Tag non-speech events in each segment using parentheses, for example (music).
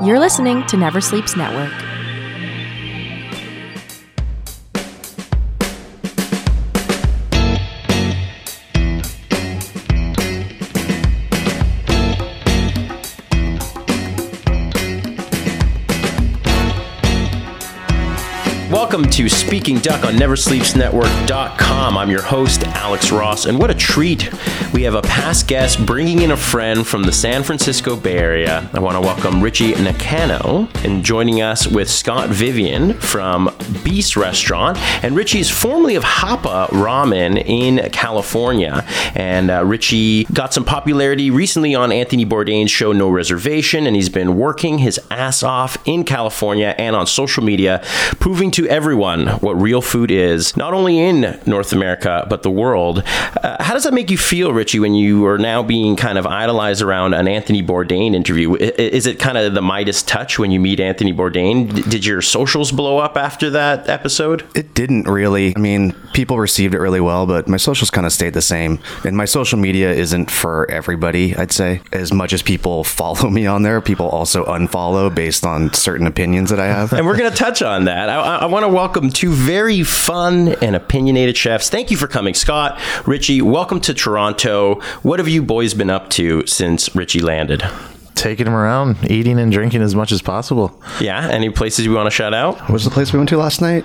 You're listening to Never Sleeps Network. Welcome to Speaking Duck on NeverSleepsNetwork.com. I'm your host, Alex Ross, and what a treat. We have a past guest bringing in a friend from the San Francisco Bay Area. I want to welcome Richie Nakano, and joining us with Scott Vivian from Beast Restaurant. And Richie is formerly of Hapa Ramen in California. And uh, Richie got some popularity recently on Anthony Bourdain's show No Reservation, and he's been working his ass off in California and on social media, proving to everyone what real food is, not only in North America, but the world. Uh, how does that make you feel, Richie, when you are now being kind of idolized around an Anthony Bourdain interview? Is it kind of the Midas touch when you meet Anthony Bourdain? D- Did your socials blow up after that episode? It didn't really. I mean, people received it really well, but my socials kind of stayed the same. And my social media isn't for everybody, I'd say. As much as people (laughs) follow me on there, people also unfollow based on certain opinions that I have. and we're going to touch on that. I, I want to welcome two very fun and opinionated chefs. Thank you for coming, Scott, Richie. Welcome to Toronto. What have you boys been up to since Richie landed? taking them around, eating and drinking as much as possible. Yeah, any places you want to shout out? What was the place we went to last night?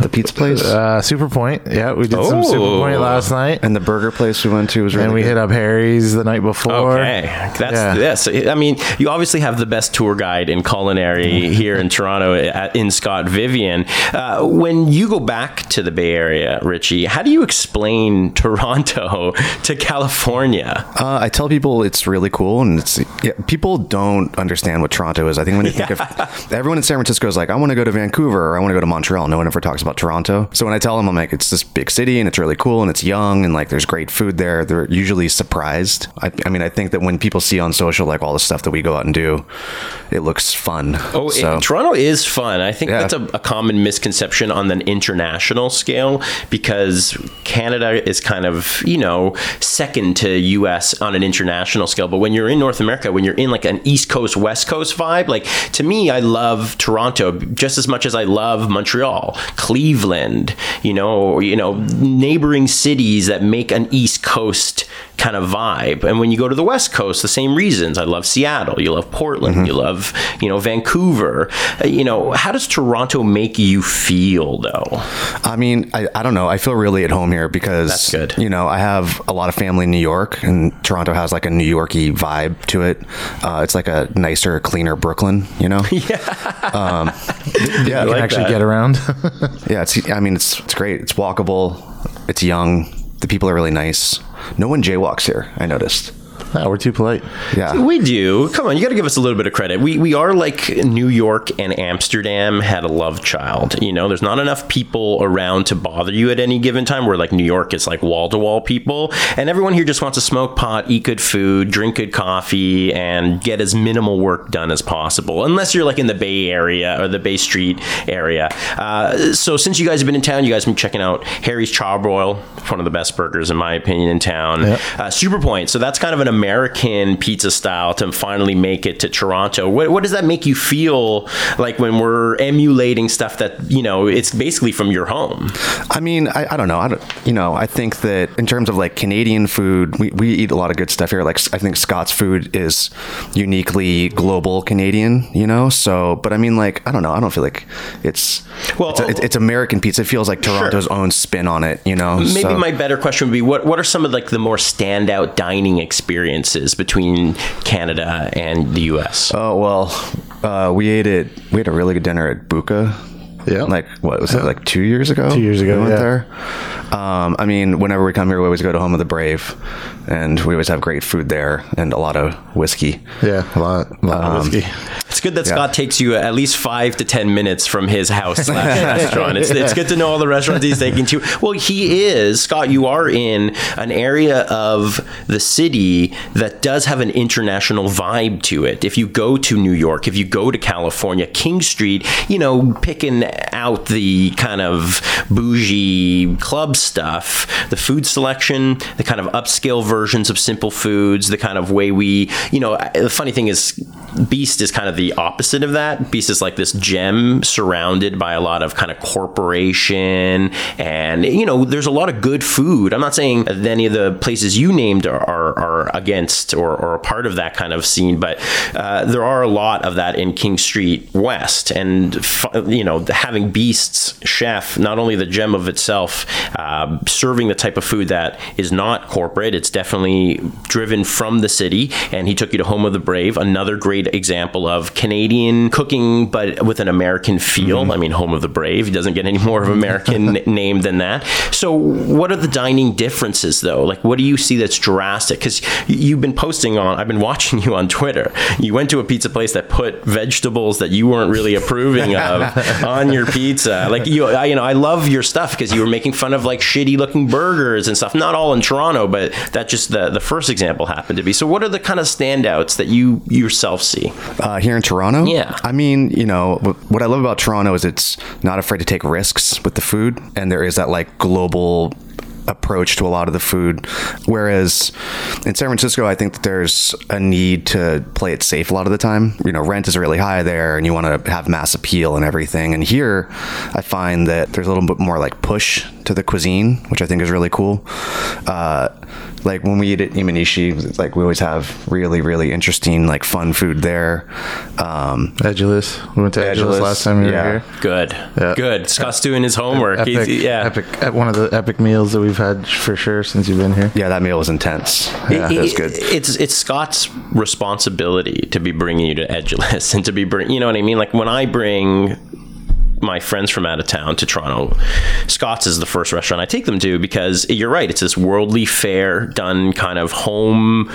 The pizza place? Uh, Super Point, yeah, we did some Super Oh. Point last night, and the burger place we went to was really and we good. hit up Harry's the night before. Okay, that's Yeah. this. I mean, you obviously have the best tour guide in culinary (laughs) here in Toronto at, in Scott Vivian. Uh, when you go back to the Bay Area, Richie, how do you explain (laughs) Toronto to California? Uh, I tell people it's really cool, and it's yeah, people don't understand what Toronto is. I think when you think of (laughs) everyone in San Francisco is like, I want to go to Vancouver or I want to go to Montreal. No one ever talks about Toronto. So when I tell them, I'm like, it's this big city and it's really cool and it's young and like there's great food there. They're usually surprised. I, I mean, I think that when people see on social like all the stuff that we go out and do, it looks fun. Oh, so it- Toronto is fun. I think Yeah. that's a, a common misconception on an international scale because Canada is kind of, you know, second to US on an international scale. But when you're in North America, when you're in like an East Coast, West Coast vibe, like to me, I love Toronto just as much as I love Montreal, Cleveland, you know, you know, neighboring cities that make an East Coast kind of vibe. And when you go to the West Coast, the same reasons. I love Seattle. You love Portland. You love, you know, Vancouver. Uh, you know, how does Toronto make you feel, though? I mean, I, I don't know. I feel really at home here because That's good. You know, I have a lot of family in New York, and Toronto has like a New Yorky vibe to it. Uh, it's like a nicer, cleaner Brooklyn. You know? (laughs) yeah. Um, yeah. You can like actually that. get around. (laughs) yeah. It's. I mean, it's it's great. It's walkable. It's young. The people are really nice. No one jaywalks here. I noticed. No, (laughs) we're too polite. Yeah. We do. Come on, you got to give us a little bit of credit. We we are like New York and Amsterdam had a love child. You know, there's not enough people around to bother you at any given time. Where like New York is like wall to wall people, and everyone here just wants to smoke pot, eat good food, drink good coffee, and get as minimal work done as possible. Unless you're like in the Bay Area or the Bay Street area. Uh, so since you guys have been in town, you guys have been checking out Harry's Charbroil, one of the best burgers in my opinion in town. Uh, Super Point. So that's kind of an American pizza style to finally make it to Toronto. What, what does that make you feel like when we're emulating stuff that you know it's basically from your home? I mean, I, I don't know. I don't, you know, I think that in terms of like Canadian food, we, we eat a lot of good stuff here. Like, I think Scott's food is uniquely global Canadian, you know? So, but I mean, like, I don't know. I don't feel like it's, Well, it's, it's, it's American pizza. It feels like Toronto's own spin on it, you know? Maybe So- my better question would be what what are some of like the more standout dining experiences between Canada and the US? Oh, well, uh, we ate it, we had a really good dinner at Buca. Yeah. Like, what was it, like two years ago? Two years ago, We went yeah. there. Um, I mean, whenever we come here, we always go to Home of the Brave, and we always have great food there and a lot of whiskey. Yeah, a lot, a lot Um, of whiskey. It's good that Scott takes you at least five to ten minutes from his house slash restaurant. It's, it's good to know all the restaurants he's taking to. Well, he is Scott. You are in an area of the city that does have an international vibe to it. If you go to New York, if you go to California, King Street, you know, picking out the kind of bougie club stuff, the food selection, the kind of upscale versions of simple foods, the kind of way we, you know, the funny thing is, Beast is kind of the opposite of that. Beast is like this gem surrounded by a lot of kind of corporation, and you know, there's a lot of good food. I'm not saying any of the places you named are are, are against or, or a part of that kind of scene, but uh, there are a lot of that in King Street West, and you know, having Beast's chef, not only the gem of itself, uh, serving the type of food that is not corporate. It's definitely driven from the city, and he took you to Home of the Brave, another great example of Canadian cooking, but with an American feel. Mm-hmm. I mean, Home of the Brave doesn't get any (laughs) more of American (laughs) name than that. So, what are the dining differences, though? Like, what do you see that's drastic? Because you've been posting on, I've been watching (laughs) you on Twitter. You went to a pizza place that put vegetables that you weren't really approving of on your pizza. Like, you, I, you know, I love your stuff because you were making fun of like shitty looking burgers and stuff. Not all in Toronto, but that just the the first example happened to be. So, what are the kind of standouts that you yourself see uh, here in Toronto? Yeah, I mean, you know, what I love about Toronto is it's not afraid to take risks with the food, and there is that like global approach to a lot of the food. Whereas in San Francisco, I think that there's a need to play it safe a lot of the time. You know, rent is really high there and you want to have mass appeal and everything. And here, I find that there's a little bit more like push to the cuisine, which I think is really cool. Uh, like when we eat at Imanishi, like we always have really, really interesting, like fun food there. Um, Edulis. We went to Edulis, last time you yeah. were here. Good. Yeah. Good. Scott's doing his homework. Epic, He's, yeah. Epic, one of the epic meals that we've had for sure since you've been here. Yeah, that meal was intense. Yeah, it, was good. It's it's Scott's responsibility to be bringing you to Edulis (laughs) and to be bring. You know what I mean? Like when I bring my friends from out of town to Toronto, Scott's is the first restaurant I take them to because you're right. It's this worldly fare done kind of home,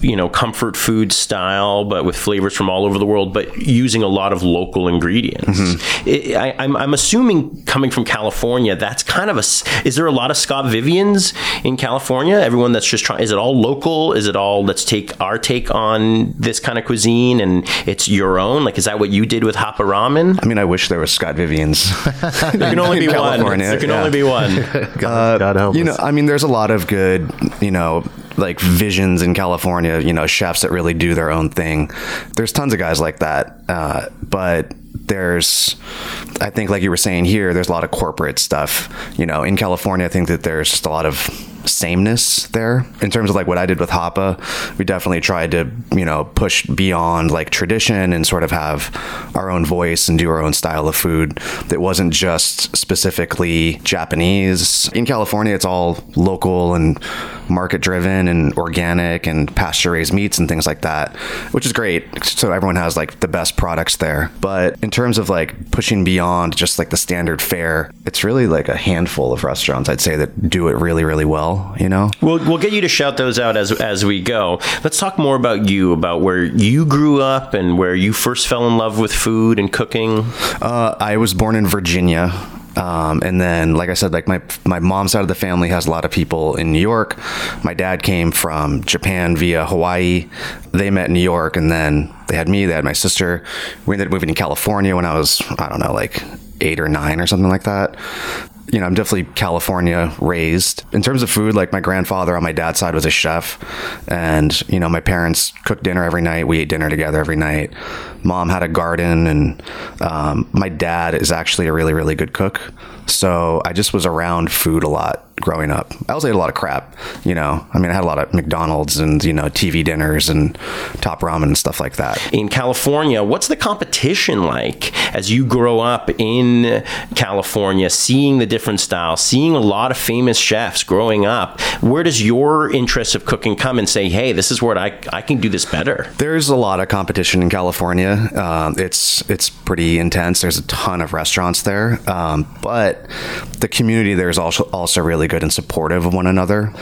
you know, comfort food style, but with flavors from all over the world, but using a lot of local ingredients. Mm-hmm. It, I, I'm, I'm assuming coming from California, that's kind of a. Is there a lot of Scott Vivians in California? Everyone that's just trying. Is it all local? Is it all let's take our take on this kind of cuisine and it's your own? Like, is that what you did with Hapa Ramen? I mean, I wish there was Scott Vivians. (laughs) there can only be one. There can yeah. only be one. (laughs) God, uh, God help You us. know, I mean, there's a lot of good, you know, like visions in California, you know, chefs that really do their own thing. There's tons of guys like that. Uh, but there's I think like you were saying here, there's a lot of corporate stuff. You know, in California I think that there's just a lot of sameness there in terms of like what I did with Hapa. We definitely tried to, you know, push beyond like tradition and sort of have our own voice and do our own style of food that wasn't just specifically Japanese. In California, it's all local and market driven and organic and pasture raised meats and things like that, which is great. So everyone has like the best products there. But in terms of like pushing beyond just like the standard fare, it's really like a handful of restaurants I'd say that do it really, really well, you know? We'll, we'll get you to shout those out as, as we go. Let's talk more about you, about where you grew up and where you first fell in love with food and cooking. Uh, I was born in Virginia. Um, and then, like I said, like my my mom's side of the family has a lot of people in New York. My dad came from Japan via Hawaii. They met in New York, and then they had me. They had my sister. We ended up moving to California when I was I don't know, like eight or nine or something like that you know, I'm definitely California raised. In terms of food, like my grandfather on my dad's side was a chef, and you know, my parents cooked dinner every night. We ate dinner together every night. Mom had a garden, and um, my dad is actually a really, really good cook. So I just was around food a lot growing up. I also ate a lot of crap, you know. I mean, I had a lot of McDonald's and, you know, TV dinners and top ramen and stuff like that. In California, what's the competition like as you grow up in California, seeing the different styles, seeing a lot of famous chefs growing up? Where does your interest of cooking come and say, hey, this is where I, I can do this better? There's a lot of competition in California. Um, it's, it's pretty intense. There's a ton of restaurants there. Um, but the community there is also, also really good and supportive of one another.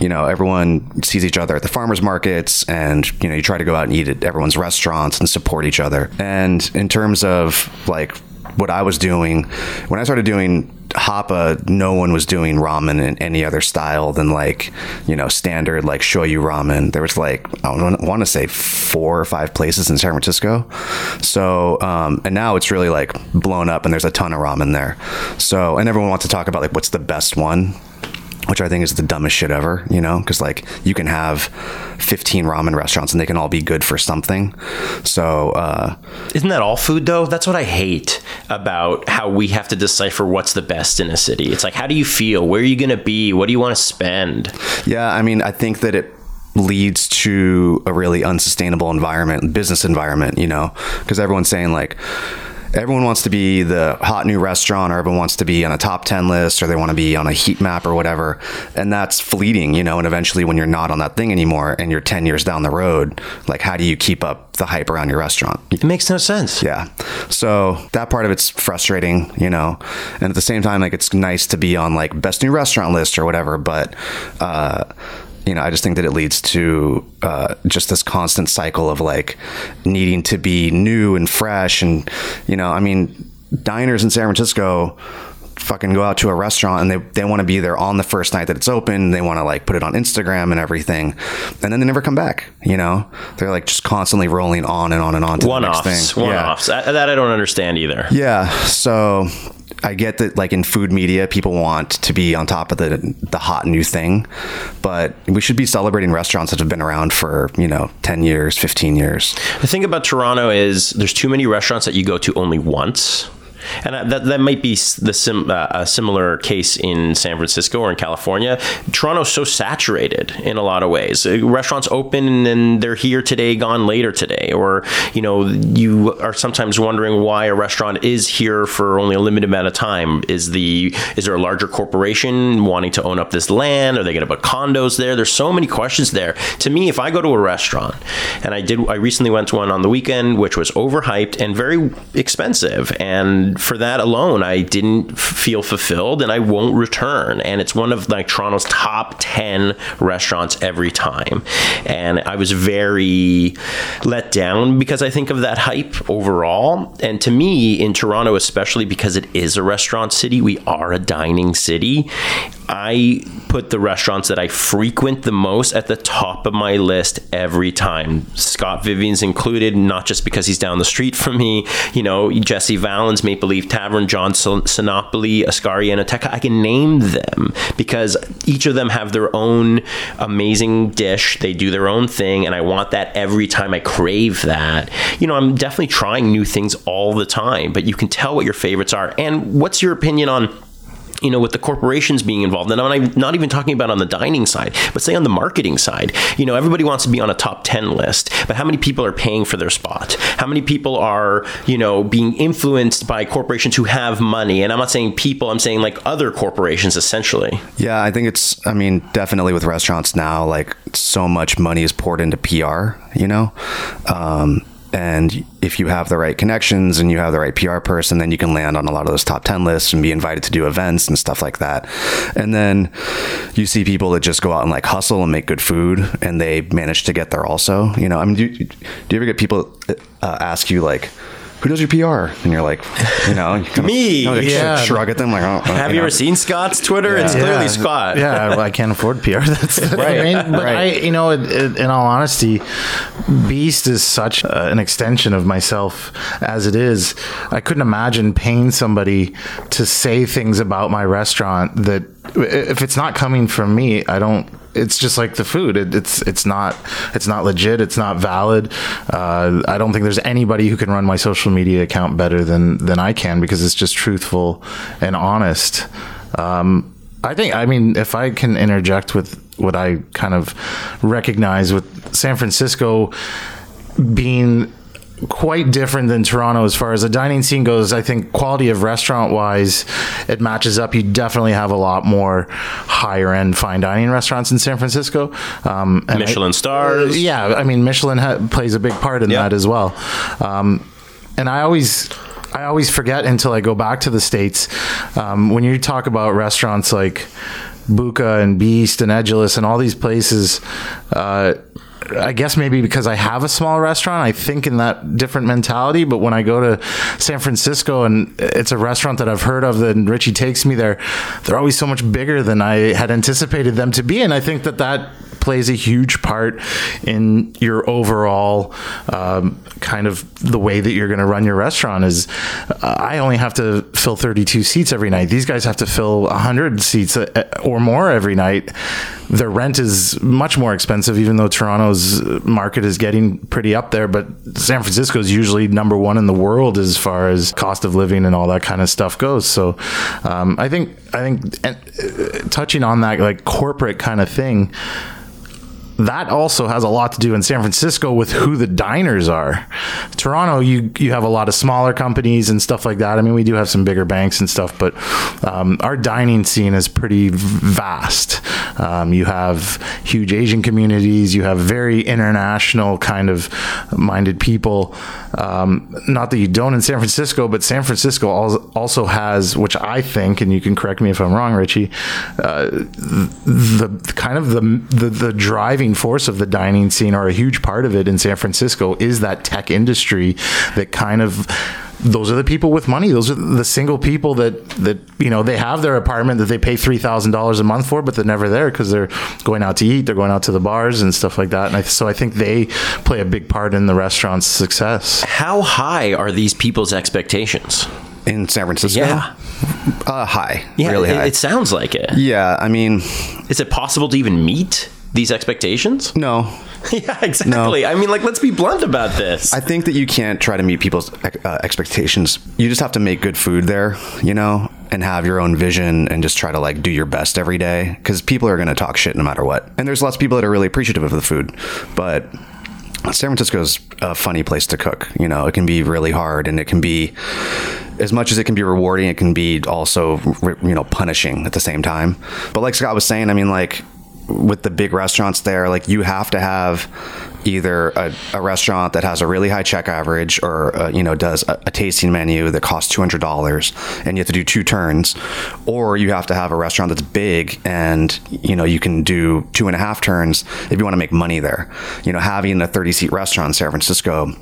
You know everyone sees each other at the farmers markets and you know you try to go out and eat at everyone's restaurants and support each other. And in terms of like what I was doing when I started doing Hapa, no one was doing ramen in any other style than like, you know, standard like shoyu ramen. There was like, I don't want to say four or five places in San Francisco. So, um, and now it's really like blown up and there's a ton of ramen there. So, and everyone wants to talk about like what's the best one which I think is the dumbest shit ever, you know, because like you can have 15 ramen restaurants and they can all be good for something. So, uh, Isn't that all food though? That's what I hate about how we have to decipher what's the best in a city. It's like, how do you feel? Where are you going to be? What do you want to spend? yeah, I mean, I think that it leads to a really unsustainable environment, business environment, you know, because everyone's saying like, everyone wants to be the hot new restaurant or everyone wants to be on a top 10 list or they want to be on a heat map or whatever and that's fleeting you know and eventually when you're not on that thing anymore and you're 10 years down the road like how do you keep up the hype around your restaurant It makes no sense. yeah so that part of it's frustrating you know and at the same time like it's nice to be on like best new restaurant list or whatever but uh you know, I just think that it leads to uh, just this constant cycle of like needing to be new and fresh. And, you know, I mean, diners in San Francisco fucking go out to a restaurant and they, they want to be there on the first night that it's open. They want to like put it on Instagram and everything. And then they never come back, you know? They're like just constantly rolling on and on and on to One the next offs. thing. One Yeah. offs. That I don't understand either. Yeah. So I get that like in food media, people want to be on top of the the hot new thing, but we should be celebrating restaurants that have been around for, you know, 10 years, 15 years. The thing about Toronto is there's too many restaurants that you go to only once. And that, that might be the sim, uh, a similar case in San Francisco or in California. Toronto's so saturated in a lot of ways. Uh, Restaurants open and they're here today, gone later today. Or, you know, you are sometimes wondering why a restaurant is here for only a limited amount of time. Is the is there a larger corporation wanting to own up this land? Are they going to put condos there? There's so many questions there. To me, if I go to a restaurant, and I did, I recently went to one on the weekend, which was overhyped and very expensive, and for that alone, I didn't feel fulfilled, and I won't return. And it's one of like Toronto's top ten restaurants every time, and I was very let down because I think of that hype overall. And to me, in Toronto, especially because it is a restaurant city, we are a dining city. I put the restaurants that I frequent the most at the top of my list every time. Scott Vivian's included, not just because he's down the street from me. You know, Jesse Vallins, Maple Leaf Tavern, John Sin- Sinopoli, Ascari, and Ateca. I can name them because each of them have their own amazing dish. They do their own thing, and I want that every time I crave that. You know, I'm definitely trying new things all the time, but you can tell what your favorites are. And what's your opinion on? You know, with the corporations being involved, and I'm not even talking about on the dining side, but say on the marketing side, you know, everybody wants to be on a top 10 list, but how many people are paying for their spot? How many people are, you know, being influenced by corporations who have money? And I'm not saying people, I'm saying like other corporations essentially. Yeah, I think it's, I mean, definitely with restaurants now, like so much money is poured into PR, you know? Um, and if you have the right connections and you have the right PR person, then you can land on a lot of those top 10 lists and be invited to do events and stuff like that. And then you see people that just go out and like hustle and make good food and they manage to get there also. You know, I mean, do, do you ever get people uh, ask you like, who does your PR? And you're like, you know, you kind of- (laughs) Me. you know, Yeah. shrug at them like, oh, Have you know. ever seen Scott's Twitter? It's clearly Scott. Yeah, well, I can't afford PR. (laughs) That's the Right, main- But right. I, you know, it, it, in all honesty, Beast is such uh, an extension of myself as it is. I couldn't imagine paying somebody to say things about my restaurant that if it's not coming from me, I don't. It's just like the food. It, it's it's not it's not legit. It's not valid. Uh, I don't think there's anybody who can run my social media account better than than I can because it's just truthful and honest. Um, I think, I mean, if I can interject with what I kind of recognize with San Francisco being quite different than Toronto as far as the dining scene goes. I think quality of restaurant wise, it matches up. You definitely have a lot more higher end fine dining restaurants in San Francisco. Um, and I- Michelin stars. yeah, I mean, Michelin ha- plays a big part in Yeah. that as well. Um, and I always, I always forget until I go back to the states. Um, when you talk about restaurants like Buca and Beast and Edulis and all these places, uh, I guess maybe because I have a small restaurant, I think in that different mentality. But when I go to San Francisco and it's a restaurant that I've heard of, and Richie takes me there, they're always so much bigger than I had anticipated them to be. And I think that that plays a huge part in your overall um, kind of the way that you're going to run your restaurant. Is uh, I only have to fill 32 seats every night. These guys have to fill 100 seats uh, or more every night. Their rent is much more expensive, even though Toronto's market is getting pretty up there. But San Francisco is usually number one in the world as far as cost of living and all that kind of stuff goes. So um, I think I think and, uh, touching on that like corporate kind of thing that also has a lot to do in San Francisco with who the diners are. Toronto, you you have a lot of smaller companies and stuff like that. I mean, we do have some bigger banks and stuff, but um, our dining scene is pretty vast. Um, you have huge Asian communities. You have very international kind of minded people. Um, not that you don't in San Francisco, but San Francisco also has, which I think, and you can correct me if I'm wrong, Richie, uh, the, the kind of the the, the driving driving force of the dining scene or a huge part of it in San Francisco is that tech industry that kind of those are the people with money. Those are the single people that that you know they have their apartment that they pay three thousand dollars a month for, but they're never there because they're going out to eat, they're going out to the bars and stuff like that. And I, so I think they play a big part in the restaurant's success. How high are these people's expectations in San Francisco? Yeah, uh, high. Yeah, really it, high. it sounds like it. Yeah, I mean, is it possible to even meet? These expectations? No. (laughs) yeah, exactly. No. I mean, like, let's be blunt about this. I think that you can't try to meet people's uh, expectations. You just have to make good food there, you know, and have your own vision and just try to like do your best every day because people are going to talk shit no matter what. And there's lots of people that are really appreciative of the food, but San Francisco is a funny place to cook. You know, it can be really hard and it can be as much as it can be rewarding, it can be also, you know, punishing at the same time. But like Scott was saying, I mean, like with the big restaurants there, like you have to have either a, a restaurant that has a really high check average or uh, you know does a, a, tasting menu that costs $200 and you have to do two turns or you have to have a restaurant that's big and you know you can do two and a half turns if you want to make money there. You know having a 30 seat restaurant in san francisco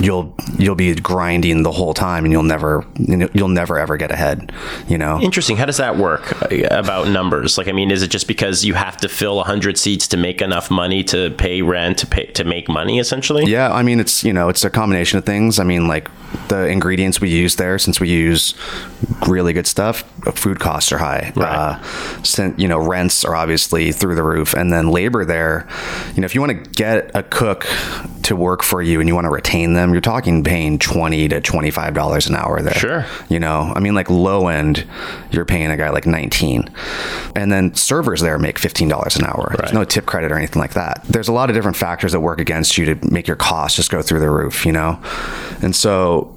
you'll you'll be grinding the whole time and you'll never you'll never ever get ahead you know? Interesting. How does that work about numbers? Like i mean is it just because you have to fill 100 seats to make enough money to pay rent to pay to make money essentially? Yeah i mean it's you know it's a combination of things. I mean like the ingredients we use there since we use really good stuff food costs are high right. uh, you know rents are obviously through the roof and then labor there you know if you want to get a cook to work for you and you want to retain them, you're talking paying twenty to twenty five dollars an hour there. Sure. You know, I mean, like low end, you're paying a guy like nineteen, and then servers there make fifteen dollars an hour. Right. There's no tip credit or anything like that. There's a lot of different factors that work against you to make your costs just go through the roof. You know, and so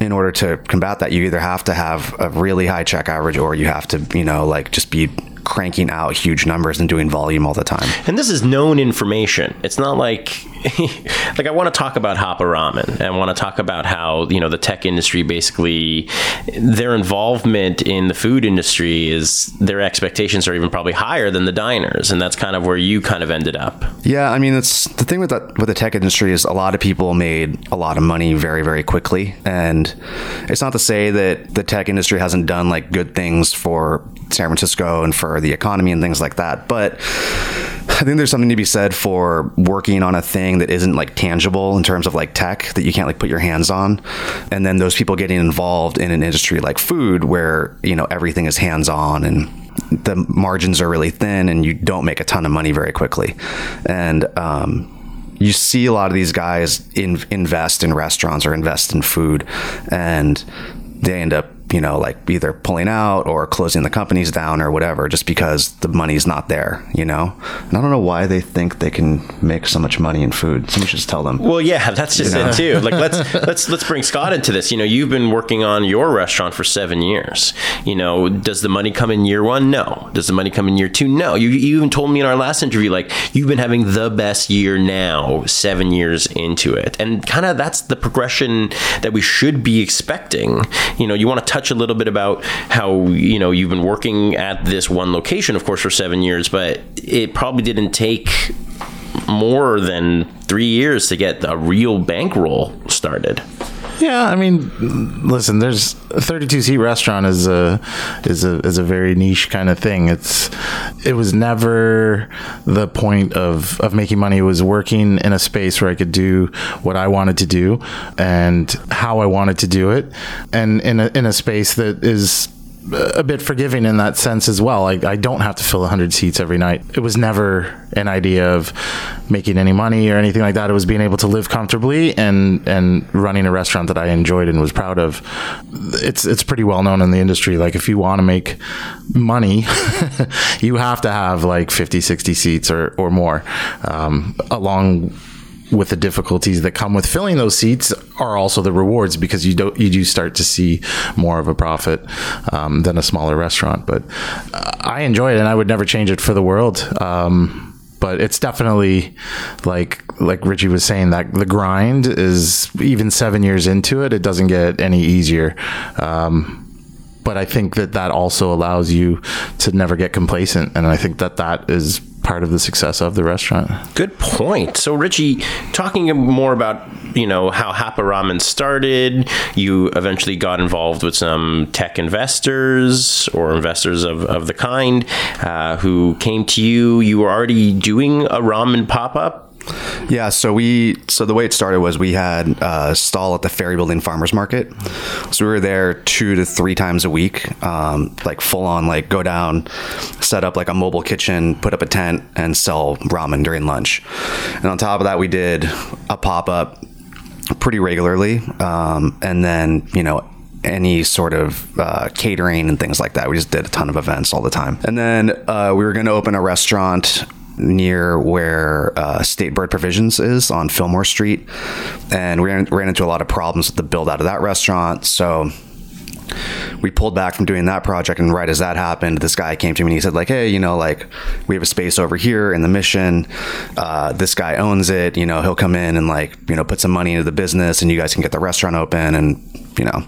in order to combat that, you either have to have a really high check average or you have to, you know, like just be cranking out huge numbers and doing volume all the time. And this is known information. It's not like (laughs) like I want to talk about Hapa Ramen and I want to talk about how, you know, the tech industry basically their involvement in the food industry is their expectations are even probably higher than the diners and that's kind of where you kind of ended up. Yeah, I mean, it's the thing with that with the tech industry is a lot of people made a lot of money very very quickly and it's not to say that the tech industry hasn't done like good things for San Francisco and for the economy and things like that. But I think there's something to be said for working on a thing that isn't like tangible in terms of like tech that you can't like put your hands on. And then those people getting involved in an industry like food where, you know, everything is hands on and the margins are really thin and you don't make a ton of money very quickly. And, um, you see a lot of these guys in, invest in restaurants or invest in food and they end up you know, like either pulling out or closing the companies down or whatever, just because the money's not there, you know? And I don't know why they think they can make so much money in food. Somebody should just tell them. Well, yeah, that's just you know? it too. (laughs) Like let's let's let's bring Scott into this. You know, you've been working on your restaurant for seven years. You know, does the money come in year one? No. Does the money come in year two? No. You, you even told me in our last interview, like you've been having the best year now, seven years into it. And kind of that's the progression that we should be expecting. You know, you want to touch a little bit about how you know you've been working at this one location, of course, for seven years, but it probably didn't take more than three years to get a real bankroll started. Yeah, I mean, listen, there's a 32 seat restaurant is a is a is a very niche kind of thing. It's it was never the point of of making money. It was working in a space where I could do what I wanted to do and how I wanted to do it, and in a in a space that is a bit forgiving in that sense as well. I, I don't have to fill 100 seats every night. It was never an idea of making any money or anything like that. It was being able to live comfortably and and running a restaurant that I enjoyed and was proud of. It's it's pretty well known in the industry. Like if you want to make money, (laughs) you have to have like 50, 60 seats or or more, um, along with the difficulties that come with filling those seats are also the rewards because you don't you do start to see more of a profit um, than a smaller restaurant. But uh, I enjoy it and I would never change it for the world. Um, but it's definitely like like Richie was saying that the grind is even seven years into it. It doesn't get any easier. Um, but I think that that also allows you to never get complacent, and I think that that is part of the success of the restaurant. Good point. So, Richie, talking more about you know how Hapa Ramen started, you eventually got involved with some tech investors or investors of, of the kind uh, who came to you. You were already doing a ramen pop up. Yeah, so we so the way it started was we had a stall at the Ferry Building Farmers Market. So we were there two to three times a week, um, like full on, like go down, set up like a mobile kitchen, put up a tent, and sell ramen during lunch. And on top of that, we did a pop up pretty regularly, um, and then you know any sort of uh, catering and things like that. We just did a ton of events all the time. And then uh, we were going to open a restaurant near where uh, State Bird Provisions is on Fillmore Street, and we ran, ran into a lot of problems with the build out of that restaurant. So we pulled back from doing that project and right as that happened this guy came to me and he said like hey you know like we have a space over here in the mission. Uh, this guy owns it. You know he'll come in and like you know put some money into the business and you guys can get the restaurant open and you know.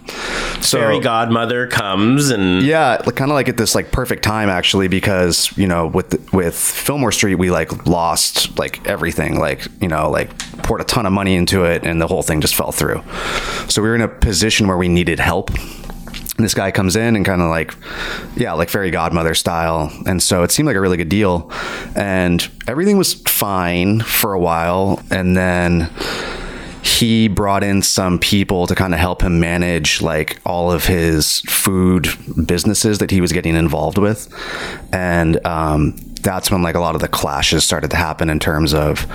So fairy godmother comes and yeah kind of like at this like perfect time actually because you know with with fillmore street we like lost like everything like you know like poured a ton of money into it and the whole thing just fell through. So we were in a position where we needed help this guy comes in and kind of like yeah like fairy godmother style. And so it seemed like a really good deal. And everything was fine for a while. And then he brought in some people to kind of help him manage like all of his food businesses that he was getting involved with. And um, that's when like a lot of the clashes started to happen in terms of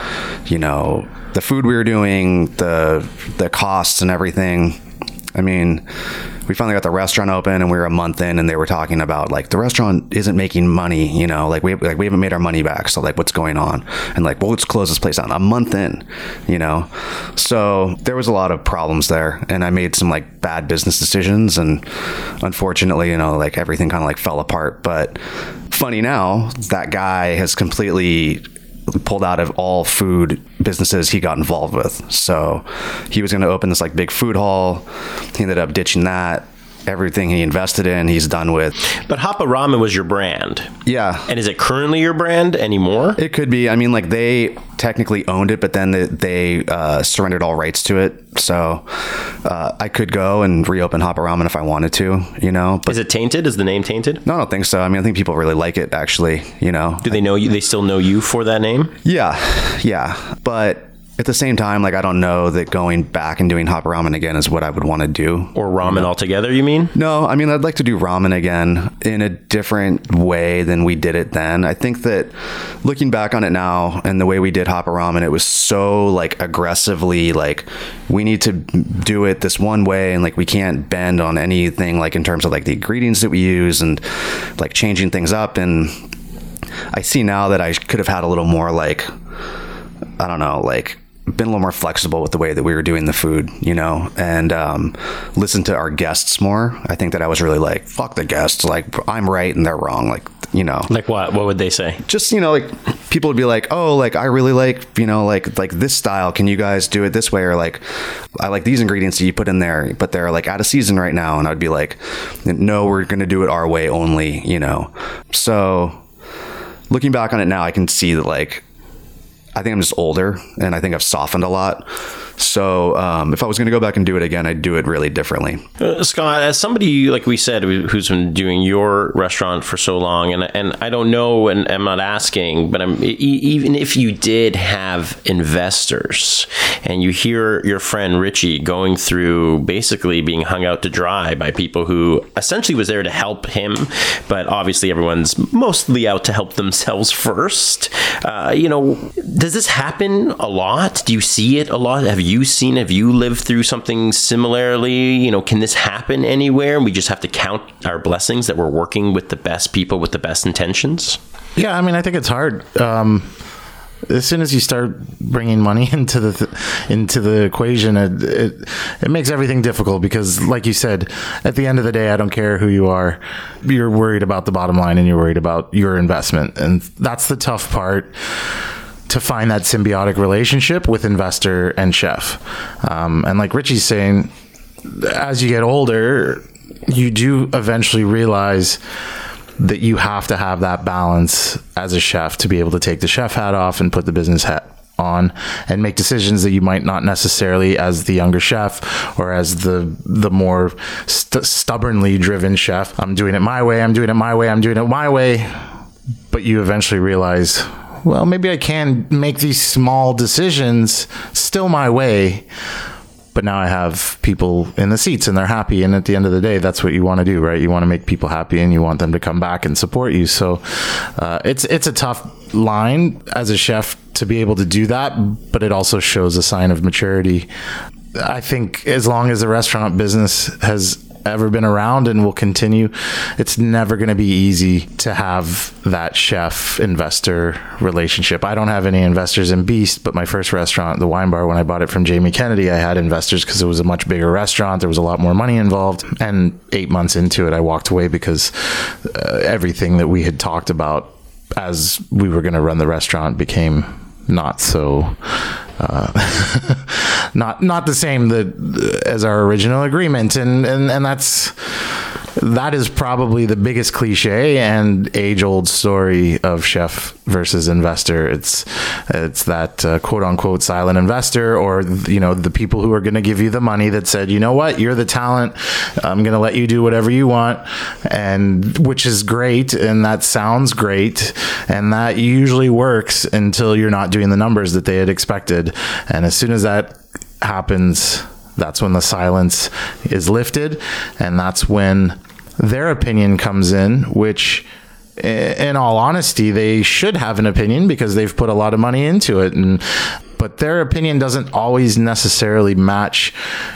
you know the food we were doing the the costs and everything i mean we finally got the restaurant open and we were a month in and they were talking about like the restaurant isn't making money you know like we like we haven't made our money back. So like what's going on? And like well let's close this place down a month in you know? So there was a lot of problems there and i made some like bad business decisions and unfortunately you know like everything kind of like fell apart. But funny now that guy has completely pulled out of all food businesses he got involved with. So he was going to open this like big food hall. He ended up ditching that. Everything he invested in, he's done with. But Hapa Ramen was your brand. Yeah. And is it currently your brand anymore? It could be. I mean, like they technically owned it, but then they, they uh, surrendered all rights to it. So uh, I could go and reopen Hapa Ramen if I wanted to, you know. But is it tainted? Is the name tainted? No, I don't think so. I mean, I think people really like it, actually, you know. Do they know you? They still know you for that name? Yeah. Yeah. But at the same time, like I don't know that going back and doing Hapa Ramen again is what I would want to do. Or ramen no. altogether, you mean? No, I mean I'd like to do ramen again in a different way than we did it then. I think that looking back on it now and the way we did Hapa Ramen, it was so like aggressively like we need to do it this one way and like we can't bend on anything like in terms of like the ingredients that we use and like changing things up and I see now that I could have had a little more like I don't know, like been a little more flexible with the way that we were doing the food, you know, and um, listen to our guests more. I think that I was really like, fuck the guests. Like, I'm right and they're wrong. Like, you know. Like what? What would they say? Just, you know, like people would be like, oh, like, I really like, you know, like, like this style. Can you guys do it this way? Or like, I like these ingredients that you put in there, but they're like out of season right now. And I'd be like, no, we're going to do it our way only, you know. So looking back on it now, I can see that like, I think I'm just older and I think I've softened a lot. So um, if I was going to go back and do it again, I'd do it really differently. Uh, Scott, as somebody like we said who- who's been doing your restaurant for so long, and and I don't know, and I'm not asking, but I'm even if you did have investors, and you hear your friend Richie going through basically being hung out to dry by people who essentially was there to help him, but obviously everyone's mostly out to help themselves (laughs) first. Uh, you know, does this happen a lot? Do you see it a lot? Have you seen? Have you lived through something similarly? You know, can this happen anywhere? And we just have to count our blessings that we're working with the best people with the best intentions. Yeah, I mean, I think it's hard. Um, as soon as you start bringing money (laughs) into the th- into the equation, it, it it makes everything difficult because, like you said, at the end of the day, I don't care who you are. You're worried about the bottom line, and you're worried about your investment, and that's the tough part to find that symbiotic relationship with investor and chef. Um, and like Richie's saying, as you get older, you do eventually realize that you have to have that balance as a chef to be able to take the chef hat off and put the business hat on and make decisions that you might not necessarily as the younger chef or as the the more st- stubbornly driven chef I'm doing it my way I'm doing it my way I'm doing it my way but you eventually realize well maybe I can make these small decisions still my way but now I have people in the seats and they're happy. And at the end of the day, that's what you want to do, right? You want to make people happy and you want them to come back and support you. So uh, it's it's a tough line as a chef to be able to do that, but it also shows a sign of maturity. I think as long as the restaurant business has ever been around and will continue, it's never going to be easy to have that chef investor relationship. I don't have any investors in Beast, but my first restaurant, the wine bar, when I bought it from Jamie Kennedy, I had investors because it was a much bigger restaurant. There was a lot more money involved. And eight months into it, I walked away because uh, everything that we had talked about as we were going to run the restaurant became not so uh, (laughs) not not the same that as our original agreement. And and and that's that is probably the biggest cliche and age old story of chef versus investor. It's it's that uh, quote unquote silent investor or you know the people who are going to give you the money that said you know what? You're the talent. I'm going to let you do whatever you want. And which is great and that sounds great and that usually works until you're not doing the numbers that they had expected. And as soon as that happens that's when the silence is lifted and that's when their opinion comes in which in all honesty they should have an opinion because they've put a lot of money into it. And but their opinion doesn't always necessarily match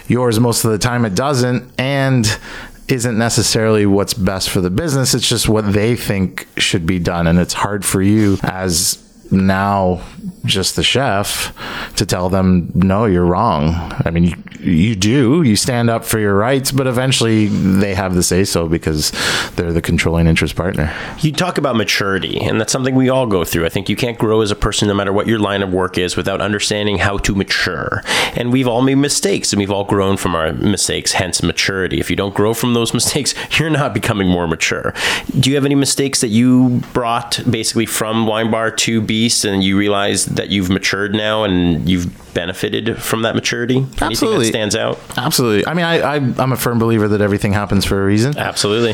yours. Most of the time it doesn't and isn't necessarily what's best for the business. It's just what they think should be done. And it's hard for you as now just the chef to tell them no you're wrong i mean you, you do you stand up for your rights but eventually they have the say so because they're the controlling interest partner You talk about maturity, and that's something we all go through. I think you can't grow as a person no matter what your line of work is without understanding how to mature. And we've all made mistakes, and we've all grown from our mistakes, hence maturity. If you don't grow from those (laughs) mistakes, you're not becoming more mature. Do you have any mistakes that you brought basically from Wine Bar to Beast, and you realize that you've matured now and you've benefited from that maturity? Absolutely. that stands out? absolutely i mean I, I i'm a firm believer that everything happens for a reason Absolutely.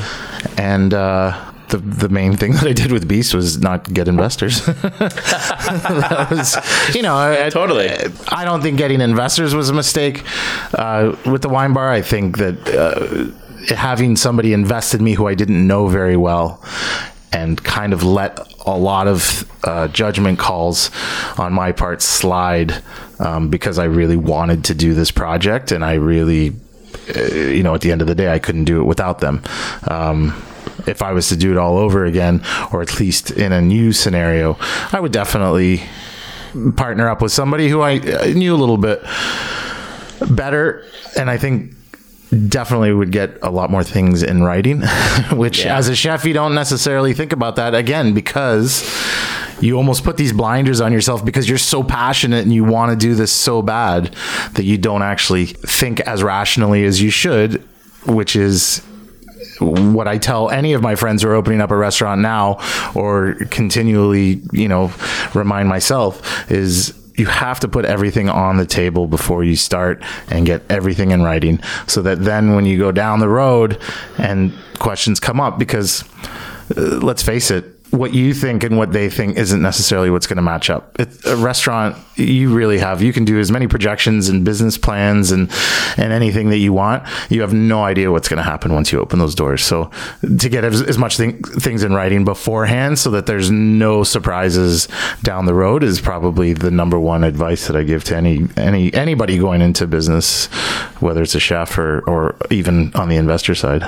and uh the, the main thing (laughs) that I did with Beast was not get investors. (laughs) that was, you know, I, Totally. I don't think getting investors was a mistake. Uh, with the wine bar, I think that uh, having somebody invested me who I didn't know very well and kind of let a lot of uh, judgment calls on my part slide um, because I really wanted to do this project and I really uh, you know, at the end of the day, I couldn't do it without them. Um, if I was to do it all over again, or at least in a new scenario, I would definitely partner up with somebody who I uh, knew a little bit better. And I think definitely would get a lot more things in writing, (laughs) which Yeah. as a chef, you don't necessarily think about that again because you almost put these blinders on yourself because you're so passionate and you want to do this so bad that you don't actually think as rationally as you should, which is what I tell any of my friends who are opening up a restaurant now or continually, you know, remind myself is you have to put everything on the table before you start and get everything in writing so that then when you go down the road and questions come up because uh, let's face it what you think and what they think isn't necessarily what's going to match up. It, a restaurant, you really have you can do as many projections and business plans and and anything that you want. You have no idea what's going to happen once you open those doors. So to get as, as much thing, things in writing beforehand, so that there's no surprises down the road, is probably the number one advice that I give to any any anybody going into business, whether it's a chef or or even on the investor side.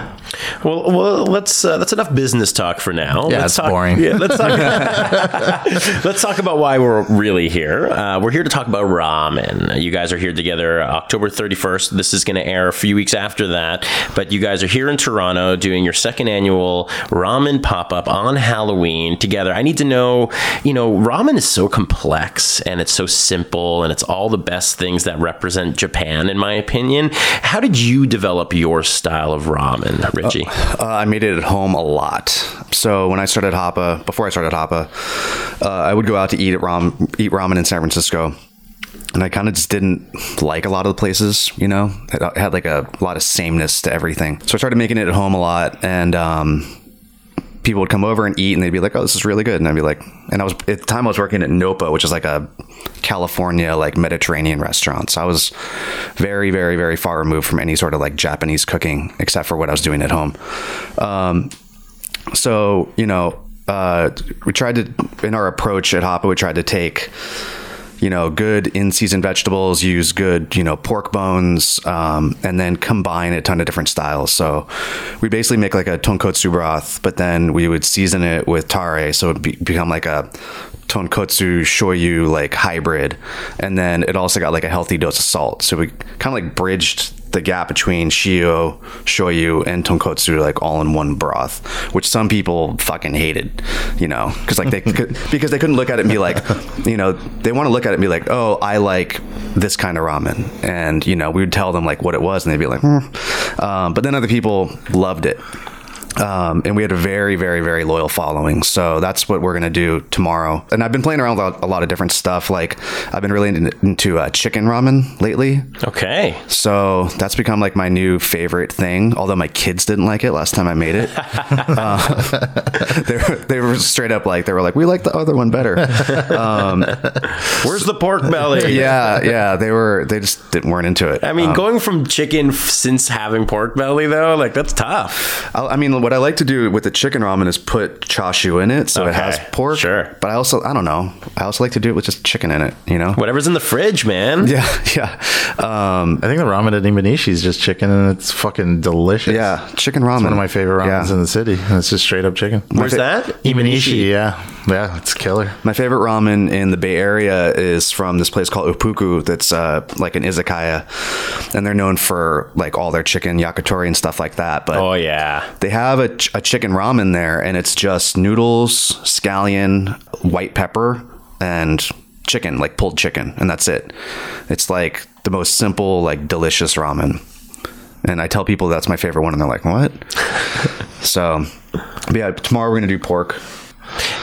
Well, well, let's uh, that's enough business talk for now. Yeah, let's it's (laughs) Yeah, let's talk. (laughs) let's talk about why we're really here. Uh, we're here to talk about ramen. You guys are here together October 31st. This is going to air a few weeks after that, but you guys are here in Toronto doing your second annual ramen pop up on Halloween together. I need to know, you know, ramen is so complex and it's so simple and it's all the best things that represent Japan, in my opinion. How did you develop your style of ramen, Richie? Uh, I made it at home a lot. So when I started Hapa, before I started Hapa, uh, I would go out to eat at ram, eat ramen in San Francisco. And I kind of just didn't like a lot of the places, you know. It had like a lot of sameness to everything. So I started making it at home a lot, and um, people would come over and eat, and they'd be like, "Oh, this is really good," and I'd be like, and I was at the time I was working at Nopa, which is like a California like Mediterranean restaurant. So I was very, very, very far removed from any sort of like Japanese cooking, except for what I was doing at home. Um, so you know, uh, we tried to in our approach at Hapa, we tried to take you know, good in season vegetables, use good, you know, pork bones, um, and then combine a ton of different styles. So we basically make like a tonkotsu broth, but then we would season it with tare. So it be, become like a tonkotsu shoyu like hybrid. And then it also got like a healthy dose of salt. So we kind of like bridged the gap between shio, shoyu, and tonkotsu like all in one broth, which some people fucking hated, you know, because like they (laughs) could, because they couldn't look at it and be like, you know, they want to look at it and be like, oh, I like this kind of ramen, and you know, we would tell them like what it was, and they'd be like, hmm. um, but then other people loved it. Um, and we had a very, very, very loyal following. So that's what we're going to do tomorrow. And I've been playing around with a lot of different stuff. Like I've been really into, into uh, chicken ramen lately. Okay. So that's become like my new favorite thing. Although my kids didn't like it last time I made it. (laughs) uh, (laughs) they, were, they were straight up like, they were like, we like the other one better. Um, Where's the pork belly? (laughs) yeah, yeah. They were, they just didn't, weren't into it. I mean, going from chicken since having pork belly though, like that's tough. I, I mean, what I like to do with the chicken ramen is put chashu in it, so it has pork. sure. But I also, I don't know. I also like to do it with just chicken in it. You know. Whatever's in the fridge, man. (laughs) Yeah, yeah, um, I think the ramen at Imanishi is just chicken and it's fucking delicious. yeah. Chicken ramen. It's one of my favorite ramens Yeah. in the city. And it's just straight up chicken. Where's fa- that? Imanishi, yeah. Yeah, it's killer. My favorite ramen in the Bay Area is from this place called Ippuku. That's uh, like an izakaya, and they're known for like all their chicken yakitori and stuff like that. But Oh yeah. They have a, ch- a chicken ramen there, and it's just noodles, scallion, white pepper, and chicken, like pulled chicken, and that's it. It's like the most simple, like delicious ramen. And I tell people that's my favorite one, and they're like, "What?" (laughs) so, but yeah, tomorrow we're gonna do pork.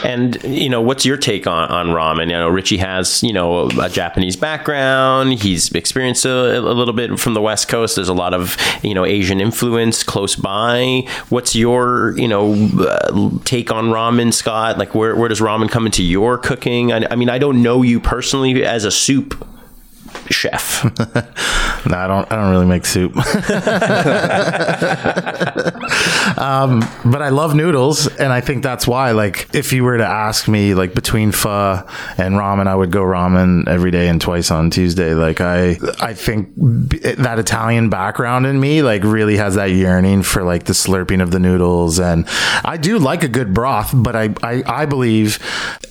And you know, what's your take on, on ramen? You know, Richie has you know a Japanese background. He's experienced a, a little bit from the West Coast. There's a lot of you know Asian influence close by. What's your you know uh, take on ramen, Scott? Like, where where does ramen come into your cooking? I, I mean, I don't know you personally as a soup chef. (laughs) No, I don't. I don't really make soup. (laughs) um, but I love noodles, and I think that's why. Like, if you were to ask me, like between pho and ramen, I would go ramen every day and twice on Tuesday. Like, I, I think that Italian background in me, like, really has that yearning for like the slurping of the noodles, and I do like a good broth, but I, I, I believe,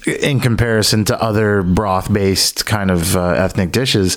in comparison to other broth-based kind of uh, ethnic dishes,